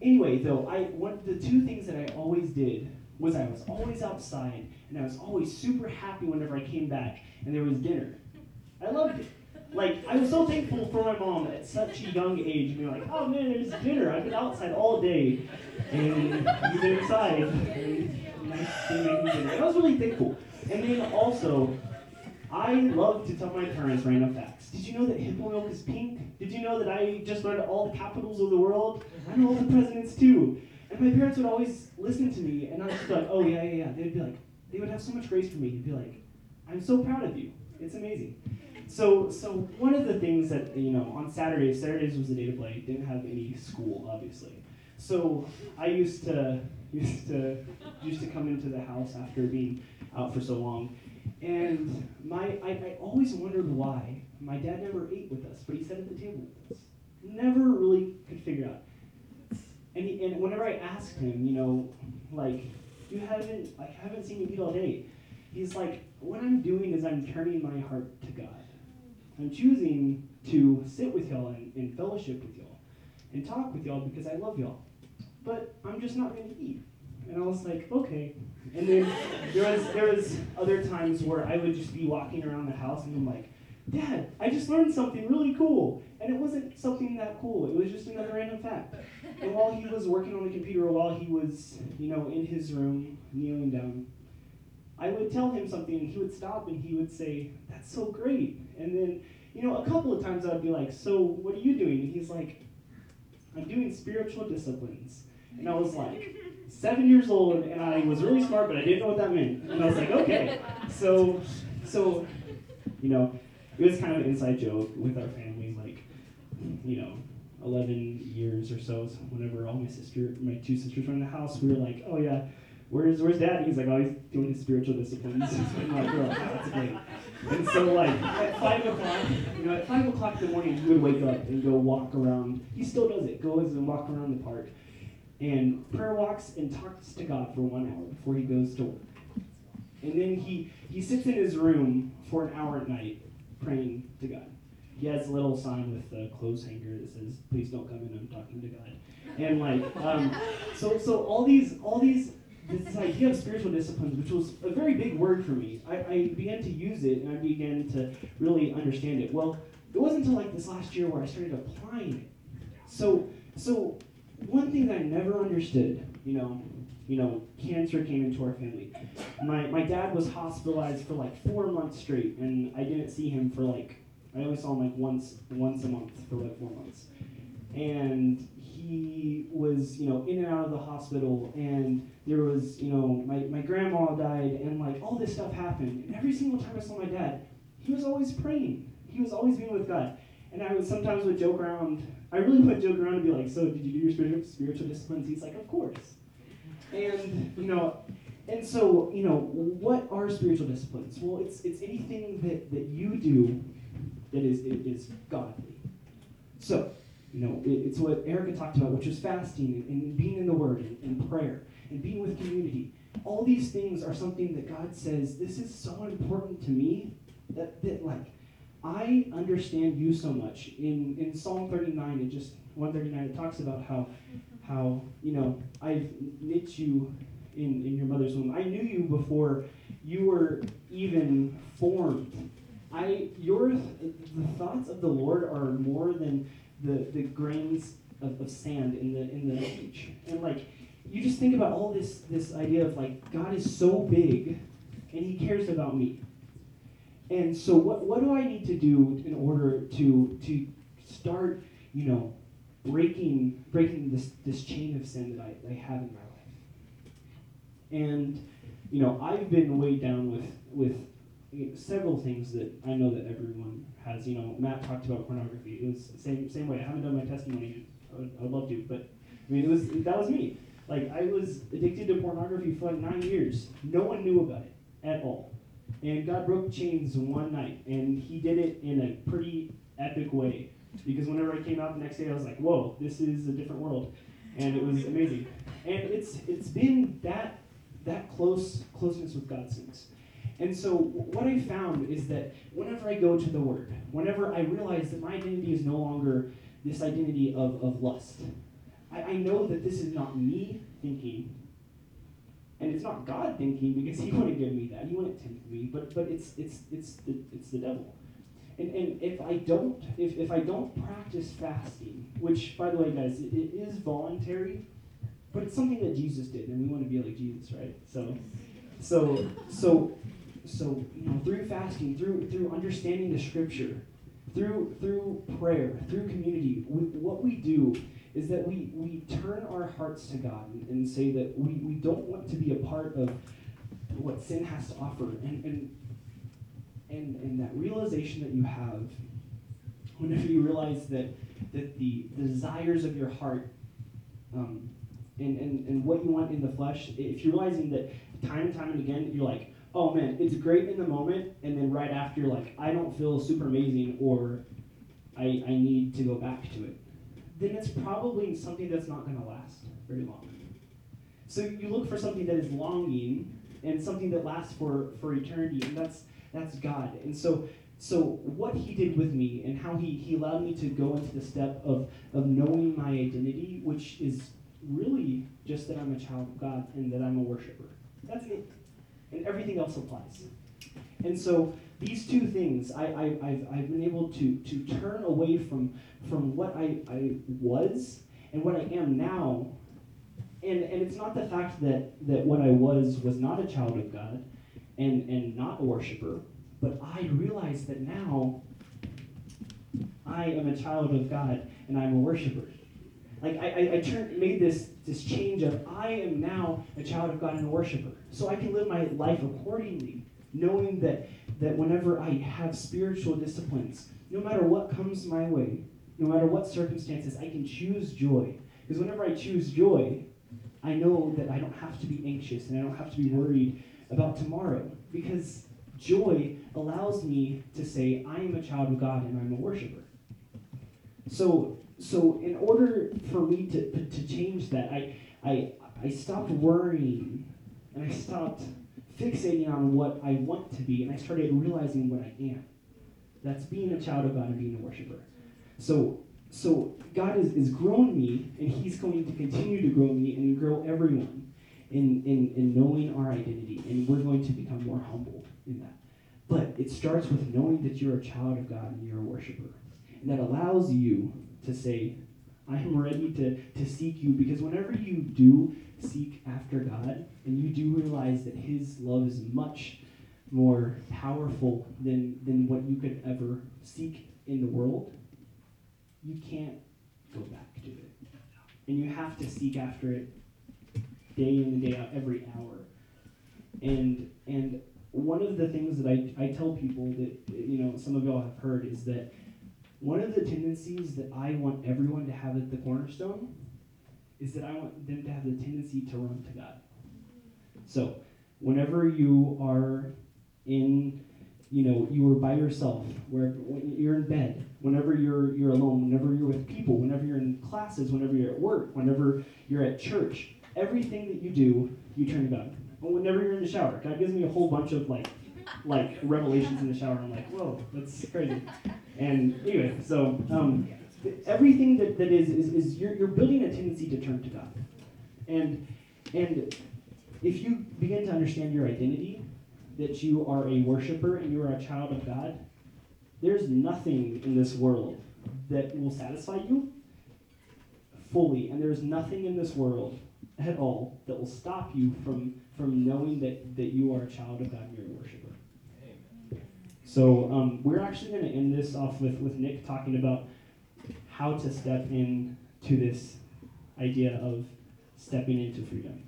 anyway, though, I one the two things that I always did was I was always outside and I was always super happy whenever I came back and there was dinner. I loved it. Like I was so thankful for my mom at such a young age, being like, "Oh man, there's dinner. I've been outside all day, and been inside. And nice dinner." I was really thankful. And then also, I love to tell my parents random facts. Did you know that hippo milk is pink? Did you know that I just learned all the capitals of the world? I know all the presidents too. And my parents would always listen to me, and was just like, "Oh yeah, yeah, yeah." They'd be like, they would have so much grace for me. They'd be like, "I'm so proud of you. It's amazing." So, so one of the things that you know on Saturdays, Saturdays was the day to play. Didn't have any school, obviously. So I used to, used to used to come into the house after being out for so long. And my I, I always wondered why my dad never ate with us, but he sat at the table with us. Never really could figure out. And he, and whenever I asked him, you know, like you haven't like I haven't seen you eat all day. He's like, what I'm doing is I'm turning my heart to God. I'm choosing to sit with y'all and, and fellowship with y'all and talk with y'all because I love y'all. But I'm just not going to eat. And I was like, okay. And then there was there was other times where I would just be walking around the house and I'm like, Dad, I just learned something really cool. And it wasn't something that cool. It was just another random fact. And while he was working on the computer, while he was, you know, in his room, kneeling down, I would tell him something and he would stop and he would say, That's so great. And then, you know, a couple of times I'd be like, So what are you doing? And he's like, I'm doing spiritual disciplines. And I was like, seven years old and I was really smart, but I didn't know what that meant. And I was like, okay. So, so, you know, it was kind of an inside joke with our family, you know, 11 years or so. so whenever all my sister, my two sisters were in the house, we were like, oh yeah, where's where's dad? He's like, oh, he's doing his spiritual disciplines. and like, oh, that's great. And so like at five o'clock, you know, at five o'clock in the morning, he would wake up and go walk around. He still does it. Goes and walk around the park, and prayer walks and talks to God for one hour before he goes to work. And then he he sits in his room for an hour at night praying to God. He has a little sign with a clothes hanger that says, "Please don't come in. I'm talking to God." And like, um, so so all these all these this idea of spiritual disciplines, which was a very big word for me, I, I began to use it and I began to really understand it. Well, it wasn't until like this last year where I started applying it. So so one thing that I never understood, you know, you know, cancer came into our family. My my dad was hospitalized for like four months straight, and I didn't see him for like I only saw him like once once a month for like four months, and he was you know in and out of the hospital, and there was you know my my grandma died, and like all this stuff happened, and every single time I saw my dad, he was always praying. He was always being with God, and I would sometimes would joke around. I really would joke around and be like, "So did you do your spiritual spiritual disciplines?" He's like, "Of course." And you know, and so you know, what are spiritual disciplines? Well, it's it's anything that that you do that is it is godly. So you know, it, it's what Erica talked about, which is fasting and, and being in the Word and, and prayer and being with community. All these things are something that God says this is so important to me that that like I understand you so much. In in Psalm 39, it just 139, it talks about how how you know I've knit you in, in your mother's womb. I knew you before you were even formed. I your the thoughts of the Lord are more than the, the grains of, of sand in the in the beach. And like you just think about all this this idea of like God is so big and he cares about me. And so what what do I need to do in order to to start, you know, breaking breaking this this chain of sin that I, I have in my life. And you know, I've been weighed down with with several things that I know that everyone has. You know, Matt talked about pornography. It was the same same way. I haven't done my testimony. I would, I would love to, but I mean, it was that was me. Like I was addicted to pornography for like nine years. No one knew about it at all. And God broke chains one night, and He did it in a pretty epic way because whenever I came out the next day, I was like, "Whoa, this is a different world," and it was amazing. And it's it's been that that close closeness with God since. And so what I found is that whenever I go to the Word, whenever I realize that my identity is no longer this identity of, of lust, I, I know that this is not me thinking, and it's not God thinking because He wouldn't give me that. He wouldn't tempt me, but but it's it's it's the, it's the devil. And, and if I don't if, if I don't practice fasting, which by the way, guys, it, it is voluntary, but it's something that Jesus did, and we want to be like Jesus, right? So, so so so you know through fasting, through through understanding the Scripture, through through prayer, through community, we, what we do is that we we turn our hearts to God and, and say that we, we don't want to be a part of what sin has to offer, and and and, and that realization that you have whenever you realize that that the, desires of your heart um, and, and, and what you want in the flesh, if you're realizing that time and time and again, you're like, oh man, it's great in the moment, and then right after, like, I don't feel super amazing, or I, I need to go back to it, then it's probably something that's not going to last very long. So you look for something that is longing and something that lasts for, for eternity, and that's that's God. And so so what he did with me and how he, he allowed me to go into the step of, of knowing my identity, which is really just that I'm a child of God and that I'm a worshiper. That's it. And everything else applies. And so these two things, I, I, I've, I've been able to, to turn away from, from what I, I was and what I am now. And, and it's not the fact that, that what I was was not a child of God and, and not a worshiper, but I realize that now I am a child of God and I'm a worshiper. Like I, I, I turned, made this, this change of I am now a child of God and a worshiper. So I can live my life accordingly, knowing that, that whenever I have spiritual disciplines, no matter what comes my way, no matter what circumstances, I can choose joy. Because whenever I choose joy, I know that I don't have to be anxious and I don't have to be worried about tomorrow. Because joy allows me to say, I am a child of God and I'm a worshiper. So, so in order for me to, to change that, I, I, I stopped worrying and I stopped fixating on what I want to be and I started realizing what I am. That's being a child of God and being a worshiper. So, so God is, is growing me and He's going to continue to grow me and grow everyone in, in, in knowing our identity. And we're going to become more humble in that. But it starts with knowing that you're a child of God and you're a worshiper. And that allows you to say, I am ready to, to seek you because whenever you do seek after God and you do realize that His love is much more powerful than, than what you could ever seek in the world, you can't go back to it. And you have to seek after it day in and day out, every hour. And and one of the things that I, I tell people that you know some of y'all have heard is that one of the tendencies that I want everyone to have at the cornerstone is that I want them to have the tendency to run to God. So whenever you are in you know you are by yourself where you're in bed whenever you're you're alone whenever you're with people whenever you're in classes whenever you're at work whenever you're at church everything that you do you turn to god whenever you're in the shower god gives me a whole bunch of like like revelations in the shower i'm like whoa that's crazy and anyway so um, everything that, that is, is, is you're, you're building a tendency to turn to god and and if you begin to understand your identity that you are a worshiper and you are a child of God, there's nothing in this world that will satisfy you fully, and there's nothing in this world at all that will stop you from, from knowing that, that you are a child of God and you're a worshiper. So um, we're actually going to end this off with, with Nick talking about how to step into this idea of stepping into freedom.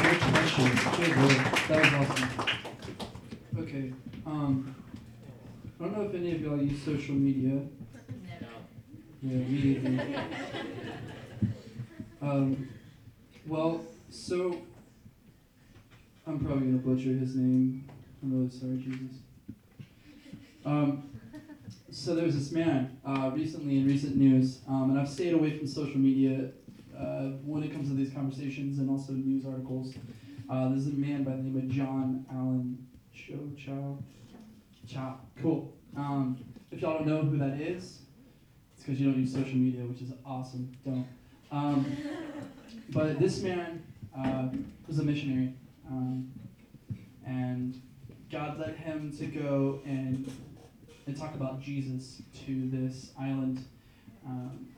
Great question. That was awesome. Okay. Um, I don't know if any of y'all use social media. Yeah, me either. Um, well, so I'm probably gonna butcher his name. I'm really sorry, Jesus. Um, so there's this man uh, recently in recent news, um, and I've stayed away from social media uh, when it comes to these conversations and also news articles. Uh, there's a man by the name of John Allen Cho Chau. Chau. Cool. Um, if y'all don't know who that is, it's because you don't use social media, which is awesome. Don't. Um, but this man uh, was a missionary, um, and God led him to go and and talk about Jesus to this island. Um,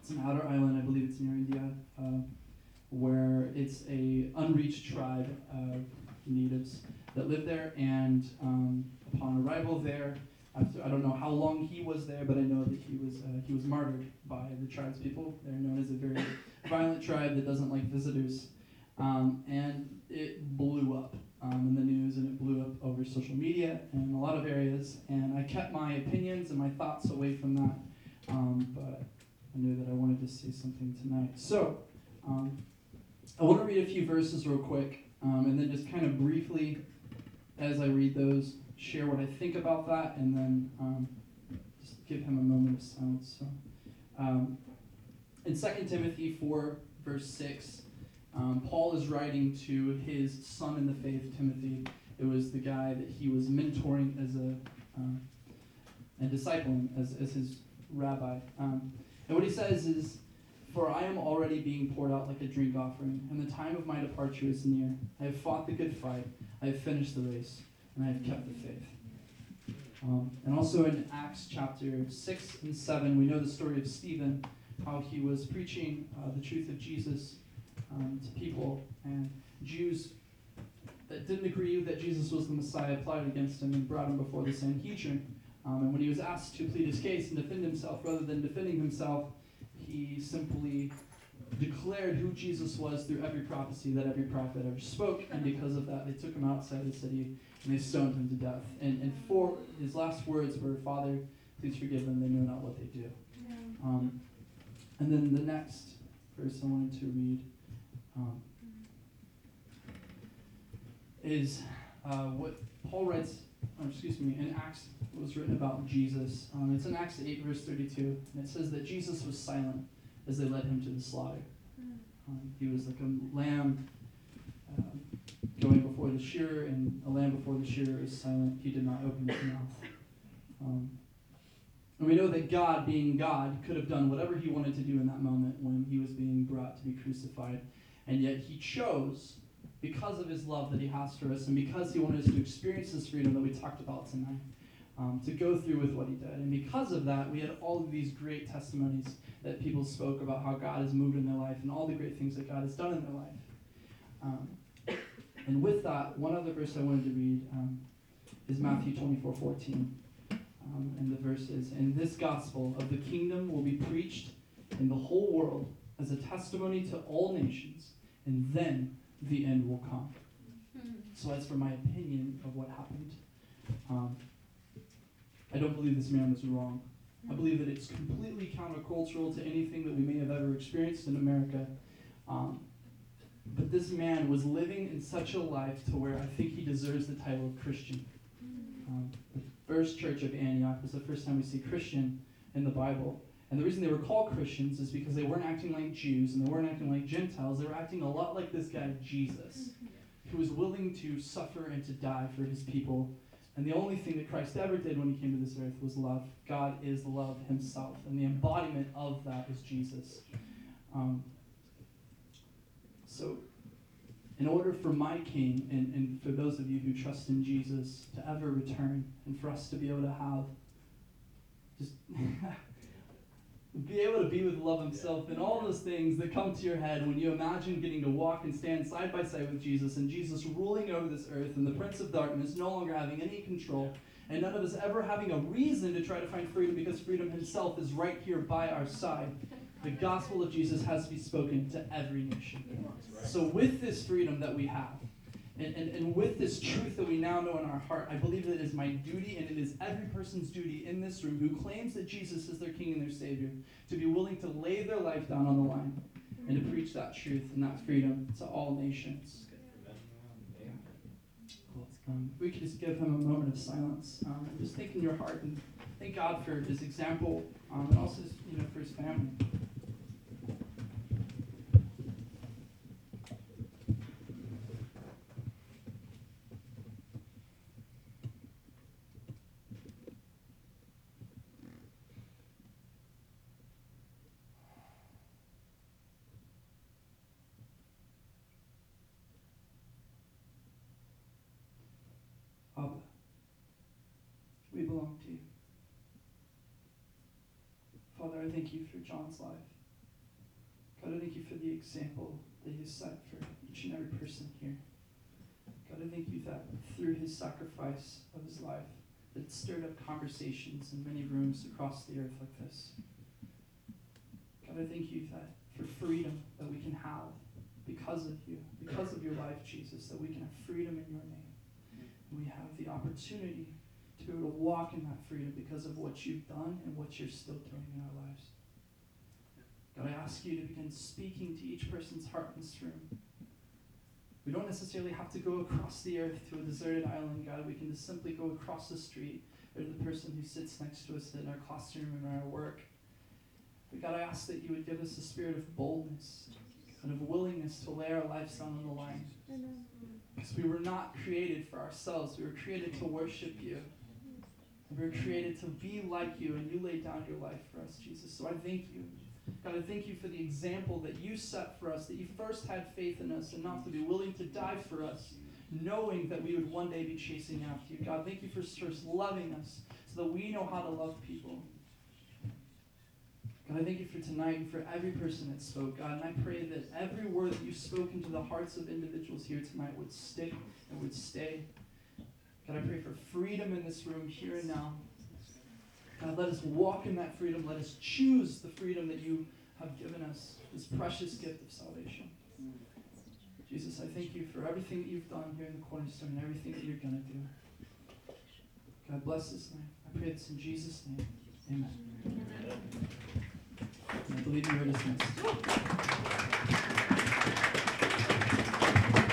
it's an outer island, I believe it's near India, uh, where it's a unreached tribe of natives that live there. And um, upon arrival there, after, I don't know how long he was there, but I know that he was uh, he was martyred by the tribe's people. They're known as a very violent tribe that doesn't like visitors, um, and it blew up um, in the news and it blew up over social media and a lot of areas. And I kept my opinions and my thoughts away from that um, but I knew that I wanted to say something tonight. So, um, I want to read a few verses real quick, um, and then just kind of briefly, as I read those, share what I think about that, and then um, just give him a moment of silence. So, um, in 2 Timothy 4, verse 6, um, Paul is writing to his son in the faith, Timothy. It was the guy that he was mentoring as a um, and discipling as, as his rabbi. Um, and what he says is, For I am already being poured out like a drink offering, and the time of my departure is near. I have fought the good fight, I have finished the race, and I have kept the faith. Um, and also in Acts chapter 6 and 7, we know the story of Stephen, how he was preaching uh, the truth of Jesus um, to people, and Jews that didn't agree that Jesus was the Messiah plotted against him and brought him before the Sanhedrin. Um, and when he was asked to plead his case and defend himself, rather than defending himself, he simply declared who Jesus was through every prophecy that every prophet ever spoke. And because of that, they took him outside the city and they stoned him to death. And, and for his last words were, Father, please forgive them, they know not what they do. Um, and then the next verse I wanted to read um, is uh, what Paul writes, or excuse me, in Acts was written about Jesus. Um, it's in Acts 8, verse 32, and it says that Jesus was silent as they led him to the slaughter. Um, he was like a lamb um, going before the shearer, and a lamb before the shearer is silent. He did not open his mouth. Um, and we know that God, being God, could have done whatever he wanted to do in that moment when he was being brought to be crucified. And yet he chose, because of his love that he has for us, and because he wanted us to experience this freedom that we talked about tonight, um, to go through with what he did. And because of that, we had all of these great testimonies that people spoke about how God has moved in their life and all the great things that God has done in their life. Um, and with that, one other verse I wanted to read um, is Matthew 24 14. Um, and the verse is And this gospel of the kingdom will be preached in the whole world as a testimony to all nations, and then the end will come. So, as for my opinion of what happened, um, I don't believe this man was wrong. I believe that it's completely countercultural to anything that we may have ever experienced in America. Um, but this man was living in such a life to where I think he deserves the title of Christian. Um, the first church of Antioch was the first time we see Christian in the Bible. And the reason they were called Christians is because they weren't acting like Jews and they weren't acting like Gentiles. They were acting a lot like this guy, Jesus, who was willing to suffer and to die for his people. And the only thing that Christ ever did when he came to this earth was love. God is love himself. And the embodiment of that is Jesus. Um, so, in order for my king and, and for those of you who trust in Jesus to ever return and for us to be able to have just be able to be with love himself and all those things that come to your head when you imagine getting to walk and stand side by side with Jesus and Jesus ruling over this earth and the prince of darkness no longer having any control and none of us ever having a reason to try to find freedom because freedom himself is right here by our side. The gospel of Jesus has to be spoken to every nation. So, with this freedom that we have, and, and, and with this truth that we now know in our heart, I believe that it is my duty and it is every person's duty in this room who claims that Jesus is their King and their Savior to be willing to lay their life down on the line and to preach that truth and that freedom to all nations. Um, we could just give him a moment of silence um, just think in your heart and thank God for his example um, and also you know for his family. Abba, we belong to you. Father, I thank you for John's life. God, I thank you for the example that he has set for each and every person here. God, I thank you that through his sacrifice of his life, that it stirred up conversations in many rooms across the earth like this. God, I thank you that for freedom that we can have because of you, because of your life, Jesus, that we can have freedom in your name And we have the opportunity to be able to walk in that freedom because of what you've done and what you're still doing in our lives. God, I ask you to begin speaking to each person's heart in this room. We don't necessarily have to go across the earth to a deserted island, God. We can just simply go across the street or to the person who sits next to us in our classroom and our work. But God, I ask that you would give us a spirit of boldness and of willingness to lay our lives down on the line. Because we were not created for ourselves, we were created to worship you. We were created to be like you, and you laid down your life for us, Jesus. So I thank you. God, I thank you for the example that you set for us, that you first had faith in us enough to be willing to die for us, knowing that we would one day be chasing after you. God, thank you for first loving us so that we know how to love people. God, I thank you for tonight and for every person that spoke, God. And I pray that every word that you spoke into the hearts of individuals here tonight would stick and would stay. God, I pray for freedom in this room here and now. God, let us walk in that freedom. Let us choose the freedom that you have given us, this precious gift of salvation. Jesus, I thank you for everything that you've done here in the cornerstone and everything that you're going to do. God bless this night. I pray this in Jesus' name. Amen. And I believe you are dismissed.